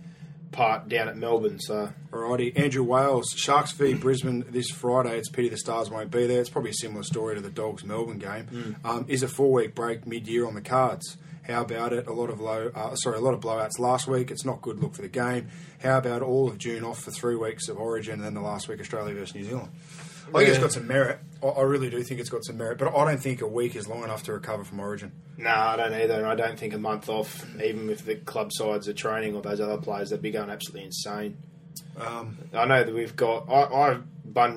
part down at Melbourne. So Alrighty, Andrew Wales, Sharks v Brisbane this Friday. It's pity the Stars won't be there. It's probably a similar story to the Dogs Melbourne game. Hmm. Um, is a four week break mid year on the cards? How about it? A lot of low, uh, sorry, a lot of blowouts last week. It's not good look for the game. How about all of June off for three weeks of Origin and then the last week Australia versus New Zealand? I think it's got some merit. I, I really do think it's got some merit, but I don't think a week is long enough to recover from Origin. no, I don't either. And I don't think a month off, even if the club sides are training or those other players, they'd be going absolutely insane. Um, I know that we've got. I, I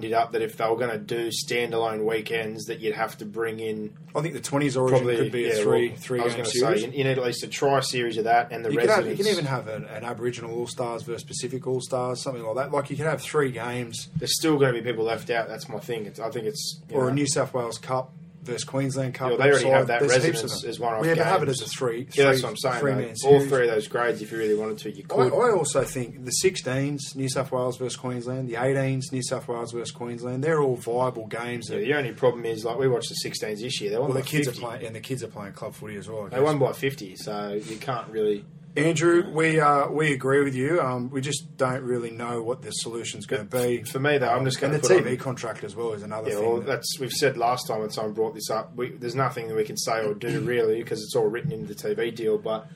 it up that if they were going to do standalone weekends, that you'd have to bring in I think the twenties origin probably could be a three well, three I was game gonna series. say you, need at least a try series of that and the you, could have, residents. you can even have an, an Aboriginal All Stars versus Pacific All Stars, something like that. Like you can have three games, There's still going to be people left out. That's my thing. It's, I think it's or know, a New South Wales Cup versus Queensland Cup. Yeah, they already have that residence as one-off Yeah, but have it as a three. Yeah, that's what I'm saying. Three man All three of those grades, if you really wanted to, you I, could. I also think the 16s, New South Wales versus Queensland, the 18s, New South Wales versus Queensland, they're all viable games. Yeah, the only problem is, like, we watched the 16s this year. They won well, by the kids 50. are playing, and the kids are playing club footy as well. They won by 50, so you can't really. Andrew, we uh, we agree with you. Um, we just don't really know what the solution's going to be. For me, though, I'm just going and to the TV on- contract as well is another Yeah, thing. well, that- that's we've said last time when someone brought this up. We, there's nothing that we can say or do really because it's all written into the TV deal. But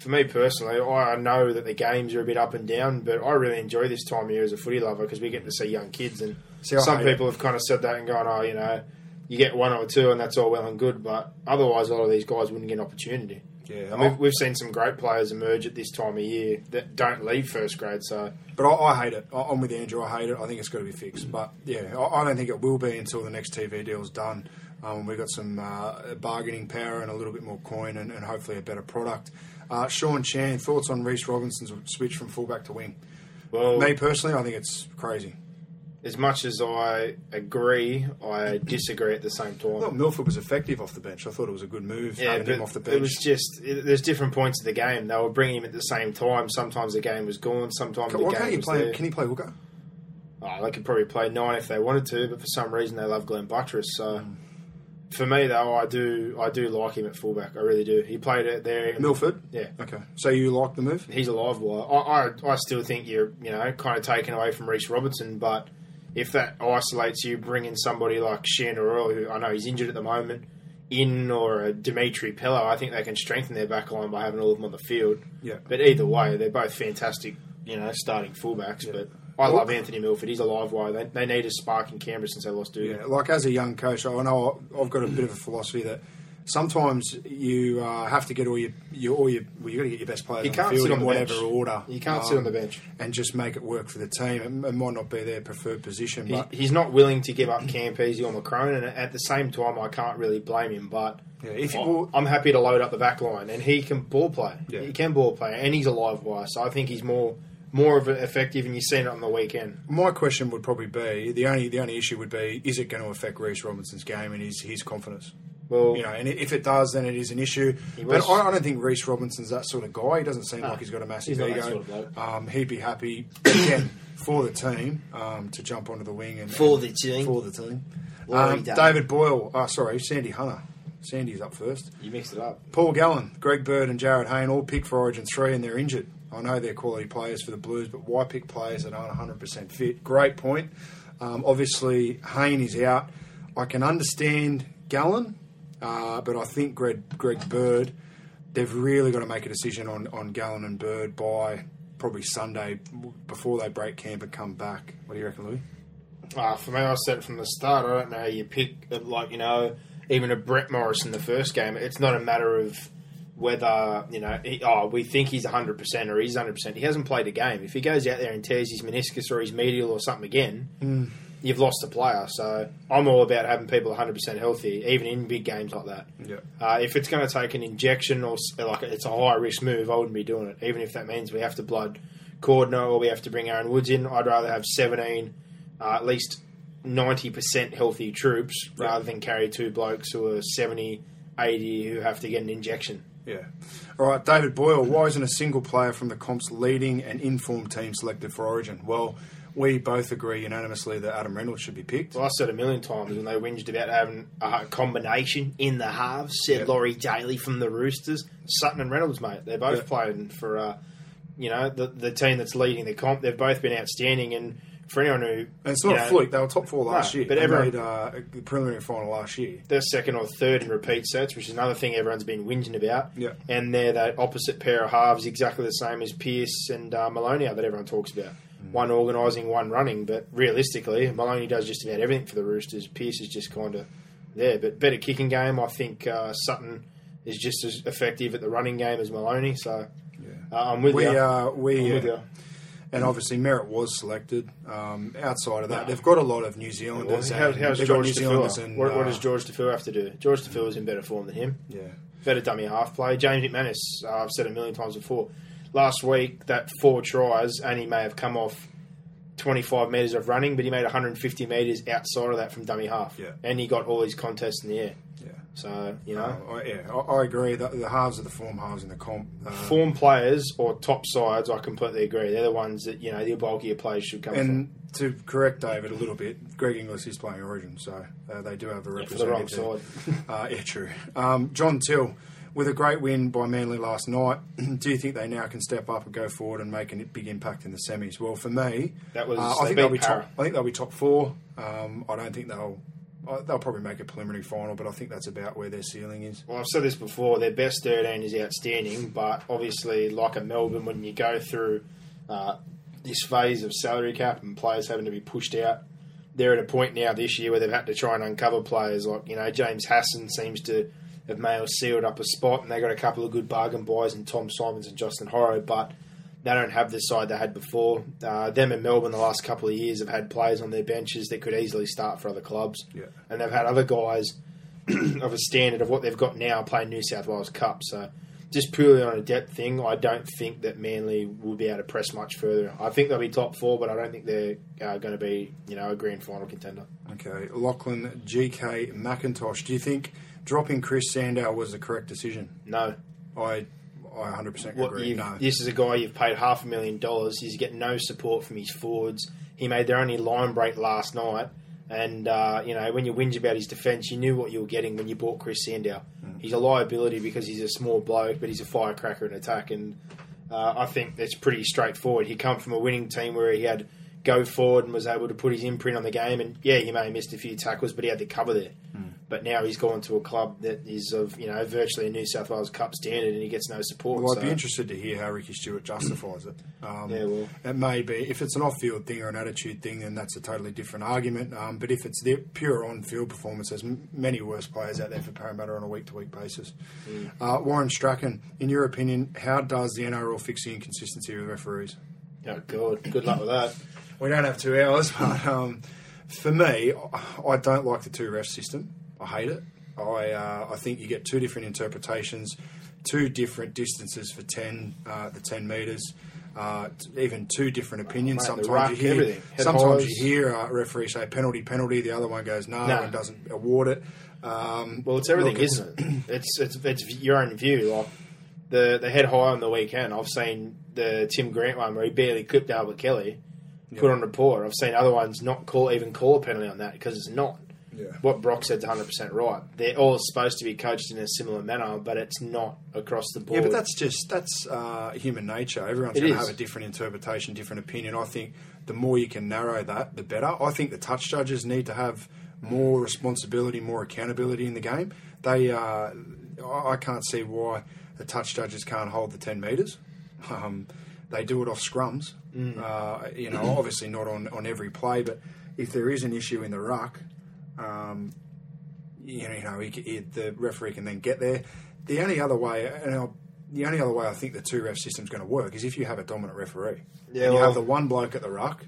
for me personally, I know that the games are a bit up and down, but I really enjoy this time of year as a footy lover because we get to see young kids, and See, some people have kind of said that and gone, "Oh, you know, you get one or two, and that's all well and good." But otherwise, a lot of these guys wouldn't get an opportunity. Yeah, and we've, we've seen some great players emerge at this time of year that don't leave first grade. So But I, I hate it. I, I'm with Andrew. I hate it. I think it's got to be fixed. But yeah, I, I don't think it will be until the next TV deal's done. Um, we've got some uh, bargaining power and a little bit more coin and, and hopefully a better product. Uh, Sean Chan, thoughts on Reece Robinson's switch from fullback to wing? well, Me personally, I think it's crazy. As much as I agree, I disagree at the same time. I thought Milford was effective off the bench. I thought it was a good move Yeah, having him off the bench. it was just it, there's different points of the game. They were bringing him at the same time. Sometimes the game was gone. Sometimes the game you was play? there. Can he play hooker? Oh, they could probably play nine if they wanted to, but for some reason they love Glen Buttriss. So Mm. for me, though, I do I do like him at fullback. I really do. He played it there. Milford. Yeah. Okay. So you like the move? He's a live wire. I, I, I still think you're, you know, kind of taken away from Reece Robertson, but if that isolates you, bring in somebody like Sandor Earl, who I know he's injured at the moment, in or a Dimitri Pelo, I think they can strengthen their back line by having all of them on the field. Yeah. But either way, they're both fantastic, you know, starting fullbacks. But I love Anthony Milford. He's a live wire. They, they need a spark in Canberra since they lost Dugan. Yeah, like as a young coach, I know I've got a bit of a philosophy that sometimes you uh, have to get all your, your all your well, you got to get your best players You can't field sit on whatever bench. order. You can't sit on the bench. and just make it work for the team. It, it might not be their preferred position, but he's not willing to give up Campese or McCrone, and at the same time, I can't really blame him. But Yeah, if I- well- I'm happy to load up the back line, and he can ball play. Yeah. He can ball play, and he's a live wire, so I think he's more more of an effective, and you've seen it on the weekend. my question would probably be the only the only issue would be is it going to affect Reece Robinson's game and his his confidence? Well, You know, and if it does, then it is an issue. But I, I don't think Reece Robinson's that sort of guy. He doesn't seem like he's got a massive ego. sort of um, he'd be happy again for the team um, to jump onto the wing and For the team. For the team. Um, David Boyle. Oh, sorry, Sandy Hunter. Sandy's up first. you mixed it up. Paul Gallen, Greg Bird, and Jarryd Hayne all picked for Origin 3 and they're injured. I know they're quality players for the Blues, but why pick players that aren't 100% fit? Great point. Um, obviously, Hayne is out. I can understand Gallen, uh, but I think Greg, Greg Bird, they've really got to make a decision on, on Gallen and Bird by probably Sunday before they break camp and come back. What do you reckon, Louis? Uh, for me, I said it from the start. I don't know how you pick, like you know, even a Brett Morris in the first game. It's not a matter of whether you know, he, oh, we think he's hundred percent or he's hundred percent. He hasn't played a game. If he goes out there and tears his meniscus or his medial or something again, you've lost a player. So I'm all about having people hundred percent healthy, even in big games like that. Yeah. Uh, if it's going to take an injection or like it's a high risk move, I wouldn't be doing it. Even if that means we have to blood Cordner or we have to bring Aaron Woods in, I'd rather have 17, uh, at least 90% healthy troops rather than carry two blokes who are 70, 80 who have to get an injection. Yeah. All right, David Boyle. Why isn't a single player from the comp's leading and informed team selected for Origin? Well, we both agree unanimously that Adam Reynolds should be picked. Well, I said a million times when they whinged about having a combination in the halves, said Yeah. Laurie Daley from the Roosters, Sutton and Reynolds, mate. They're both Yeah. playing for, uh, you know, the, the team that's leading the comp. They've both been outstanding. And for anyone who. And it's not know, fluke. They were top four last No, year. but They everyone- made uh, a preliminary final last year. they're second or third in repeat sets, which is another thing everyone's been whinging about. Yeah. And they're that opposite pair of halves, exactly the same as Pearce and uh, Maloney that everyone talks about. One organising, one running. But realistically, Maloney does just about everything for the Roosters. Pearce is just kind of there. But better kicking game. I think uh, Sutton is just as effective at the running game as Maloney. So uh, I'm with We, you. uh, we, with uh, you. and obviously Merritt was selected. Um, outside of that, they've got a lot of New Zealanders. How, how's George New Zealanders Taufua? and, What, what uh, does Jorge Taufua have to do? Jorge Taufua is in better form than him. Yeah, better dummy half play. James McManus, uh, I've said a million times before. Last week, that four tries, and he may have come off 25 metres of running, but he made 150 metres outside of that from dummy half. Yeah. And he got all his contests in the air. yeah. So, you know, Uh, I, yeah, I, I agree. The, the halves are the form halves in the comp. Uh, form players or top sides, I completely agree. They're the ones that, you know, the bulkier players should come and to correct David a little bit, Greg Inglis is playing Origin, so uh, they do have a from. For the wrong side. Uh, yeah, true. Um, John Till, with a great win by Manly last night, do you think they now can step up and go forward and make a big impact in the semis? Well, for me, That was- uh, I think they'll be top. I think they'll be top four. Um, I don't think they'll. uh, They'll probably make a preliminary final, but I think that's about where their ceiling is. Well, I've said this before. Their best 13 is outstanding, but obviously, like at Melbourne, when you go through uh, this phase of salary cap and players having to be pushed out, they're at a point now this year where they've had to try and uncover players. Like you know, James Hasson seems to have may have sealed up a spot, and they got a couple of good bargain buys in Tom Symonds and Justin Horo, but. They don't have the side they had before. Uh, them in Melbourne the last couple of years have had players on their benches that could easily start for other clubs, Yeah. and they've had other guys of a standard of what they've got now playing New South Wales Cup. So, just purely on a depth thing, I don't think that Manly will be able to press much further. I think they'll be top four, but I don't think they're uh, going to be, you know, a grand final contender. Okay, Lachlan, GK, McIntosh. Do you think dropping Chris Sandow was the correct decision? No, I, I 100% what agree. you've, No. this is a guy you've paid half a million dollars. He's getting no support from his forwards. He made their only line break last night, and uh, you know when you whinge about his defence, you knew what you were getting when you bought Chris Sandow. Mm. He's a liability because he's a small bloke, but he's a firecracker in attack, and uh, I think that's pretty straightforward. He come from a winning team where he had go forward and was able to put his imprint on the game, and yeah, he may have missed a few tackles, but he had the cover there. But now he's gone to a club that is of you know virtually a New South Wales Cup standard, and he gets no support. Well, I'd so- be interested to hear how Ricky Stuart justifies it. Um, Yeah, well- it may be if it's an off-field thing or an attitude thing, then that's a totally different argument. Um, but if it's the pure on-field performance, there's m- many worse players out there for Parramatta on a week-to-week basis. Mm. Uh, Warren Strachan, in your opinion, how does the NRL fix the inconsistency with referees? Oh, God. Good luck with that. We don't have two hours, but um, for me, I don't like the two ref system. I hate it. I uh, I think you get two different interpretations, two different distances for ten uh, the ten meters. Uh, t- even two different opinions. Mate, sometimes you hear. Sometimes highs. you hear uh, referee say penalty, penalty. The other one goes no, No. and doesn't award it. Um, Well, it's everything, look, it's- isn't it? It's, it's it's your own view. Like the the head high on the weekend. I've seen the Tim Grant one where he barely clipped Albert Kelly. Put on report. I've seen other ones not call even call a penalty on that because it's not. Yeah. What Brock said's 100 percent right. They're all supposed to be coached in a similar manner, but it's not across the board. Yeah, but that's just that's uh, human nature. Everyone's going to have a different interpretation, different opinion. I think the more you can narrow that, the better. I think the touch judges need to have more responsibility, more accountability in the game. They, uh, I can't see why the touch judges can't hold the ten meters. Um, they do it off scrums. Uh, you know, obviously not on, on every play, but if there is an issue in the ruck, um, you know, he, he, the referee can then get there. The only other way, and I'll, the only other way I think the two ref system's going to work is if you have a dominant referee. Yeah, and you well- have the one bloke at the ruck,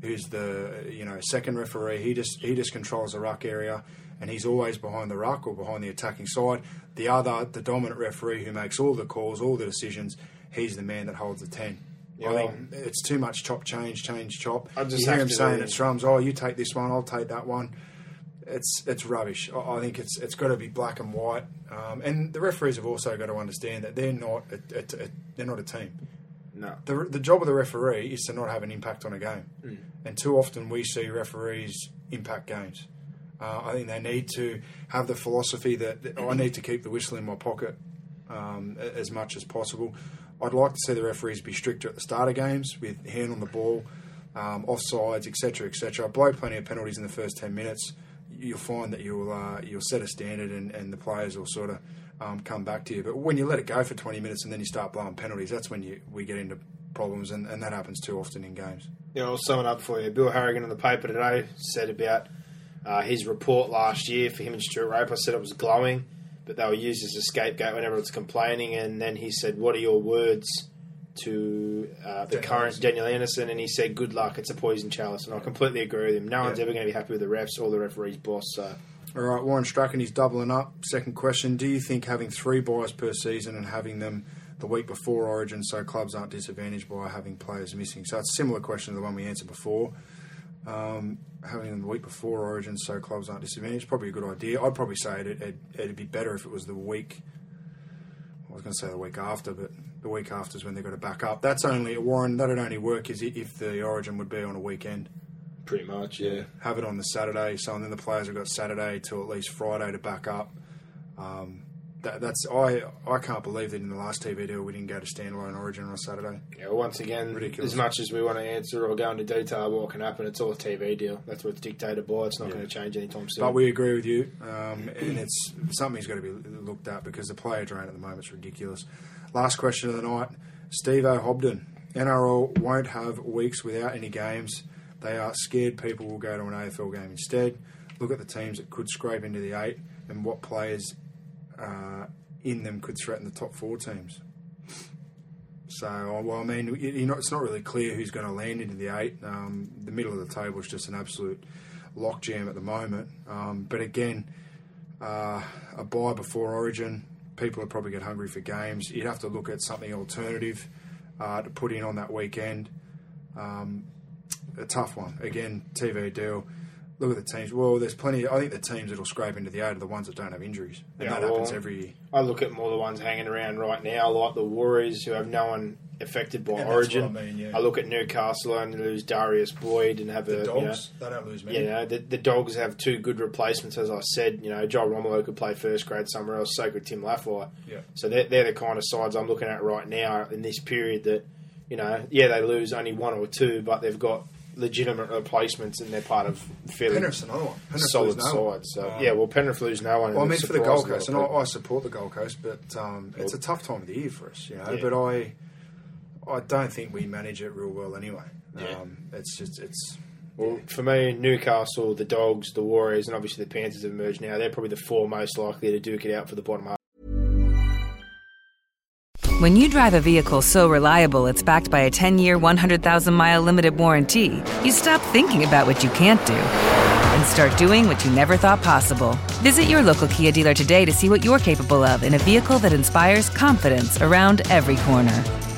who's the you know second referee. He just he just controls the ruck area, and he's always behind the ruck or behind the attacking side. The other, the dominant referee who makes all the calls, all the decisions, he's the man that holds the ten. Yeah, I well- it's too much chop change, change chop. I just you hear him saying at Strums, "Oh, you take this one, I'll take that one." It's it's rubbish. I, I think it's it's got to be black and white. Um, and the referees have also got to understand that they're not a, a, a, they're not a team. no. The, the job of the referee is to not have an impact on a game. And too often we see referees impact games. Uh, I think they need to have the philosophy that, that I need to keep the whistle in my pocket um, as much as possible. I'd like to see the referees be stricter at the start of games with hand on the ball, um, offsides, etc., etc. Blow plenty of penalties in the first ten minutes. You'll find that you'll uh, you'll set a standard, and, and the players will sort of um, come back to you. But when you let it go for twenty minutes and then you start blowing penalties, that's when you we get into problems, and, and that happens too often in games. Yeah, I'll sum it up for you. Bill Harrigan in the paper today said about uh, his report last year for him and Stuart Raper. Said it was glowing, but they were used as a scapegoat whenever it's complaining. And then he said, "What are your words to uh, the Daniel current Anderson. Daniel Anderson, and he said, "Good luck. It's a poison chalice." And I completely agree with him. No one's ever going to be happy with the refs or the referee's boss. So All right, Warren Strachan, he's doubling up. Second question Do you think having three buys per season and having them the week before Origin so clubs aren't disadvantaged by having players missing? So it's a similar question to the one we answered before. Um, having them the week before Origin so clubs aren't disadvantaged, probably a good idea. I'd probably say it'd, it'd, it'd be better if it was the week. I was going to say the week after, but the week after is when they've got to back up. That's only, Warren, that'd only work is if the Origin would be on a weekend pretty much, yeah. have it on the Saturday. So and then the players have got Saturday till at least Friday to back up. Um, that, that's I I can't believe that in the last TV deal we didn't go to standalone Origin on a Saturday. Yeah, well, once again, Ridiculous. as much as we want to answer or go into detail what can happen, it's all a TV deal. That's what it's dictated by. It's not going to change anytime soon. But we agree with you, um, and it's something's got to be looked at because the player drain at the moment is ridiculous. Last question of the night: Steve O'Hobden. NRL won't have weeks without any games. They are scared people will go to an AFL game instead. Look at the teams that could scrape into the eight and what players uh, in them could threaten the top four teams. So, well, I mean, know, it's not really clear who's going to land into the eight. Um, the middle of the table is just an absolute lockjam at the moment. Um, but again, uh, a buy before Origin, people would probably get hungry for games. You'd have to look at something alternative uh, to put in on that weekend. Um, a tough one. Again, TV deal. Look at the teams. Well, there's plenty. I think the teams that'll scrape into the eight are the ones that don't have injuries, and Yeah, that well, happens every year. I look at more the ones hanging around right now, like the Warriors, who have no one affected by And Origin. I mean, yeah. I look at Newcastle and lose Darius Boyd and have a you know, they don't lose you know, the, the Dogs have two good replacements, as I said. You know, Joel Romelo could play first grade somewhere else, so could Tim Lafai. Yeah. So they're, they're the kind of sides I'm looking at right now in this period that, you know, yeah, they lose only one or two, but they've got legitimate replacements and they're part of fairly Penrith's another one. Penrith solid no one. sides. So, Um, yeah, well, Penrith lose no one. Well, I mean, for the Gold Coast, and I. I support the Gold Coast, but um, it's a tough time of the year for us, you know. Yeah. But I, I don't think we manage it real well anyway. Yeah. Um, it's just it's Well, for me, Newcastle, the Dogs, the Warriors, and obviously the Panthers have emerged now. They're probably the four most likely to duke it out for the bottom half. When you drive a vehicle so reliable it's backed by a 10 year, 100,000 mile limited warranty, you stop thinking about what you can't do and start doing what you never thought possible. Visit your local Kia dealer today to see what you're capable of in a vehicle that inspires confidence around every corner.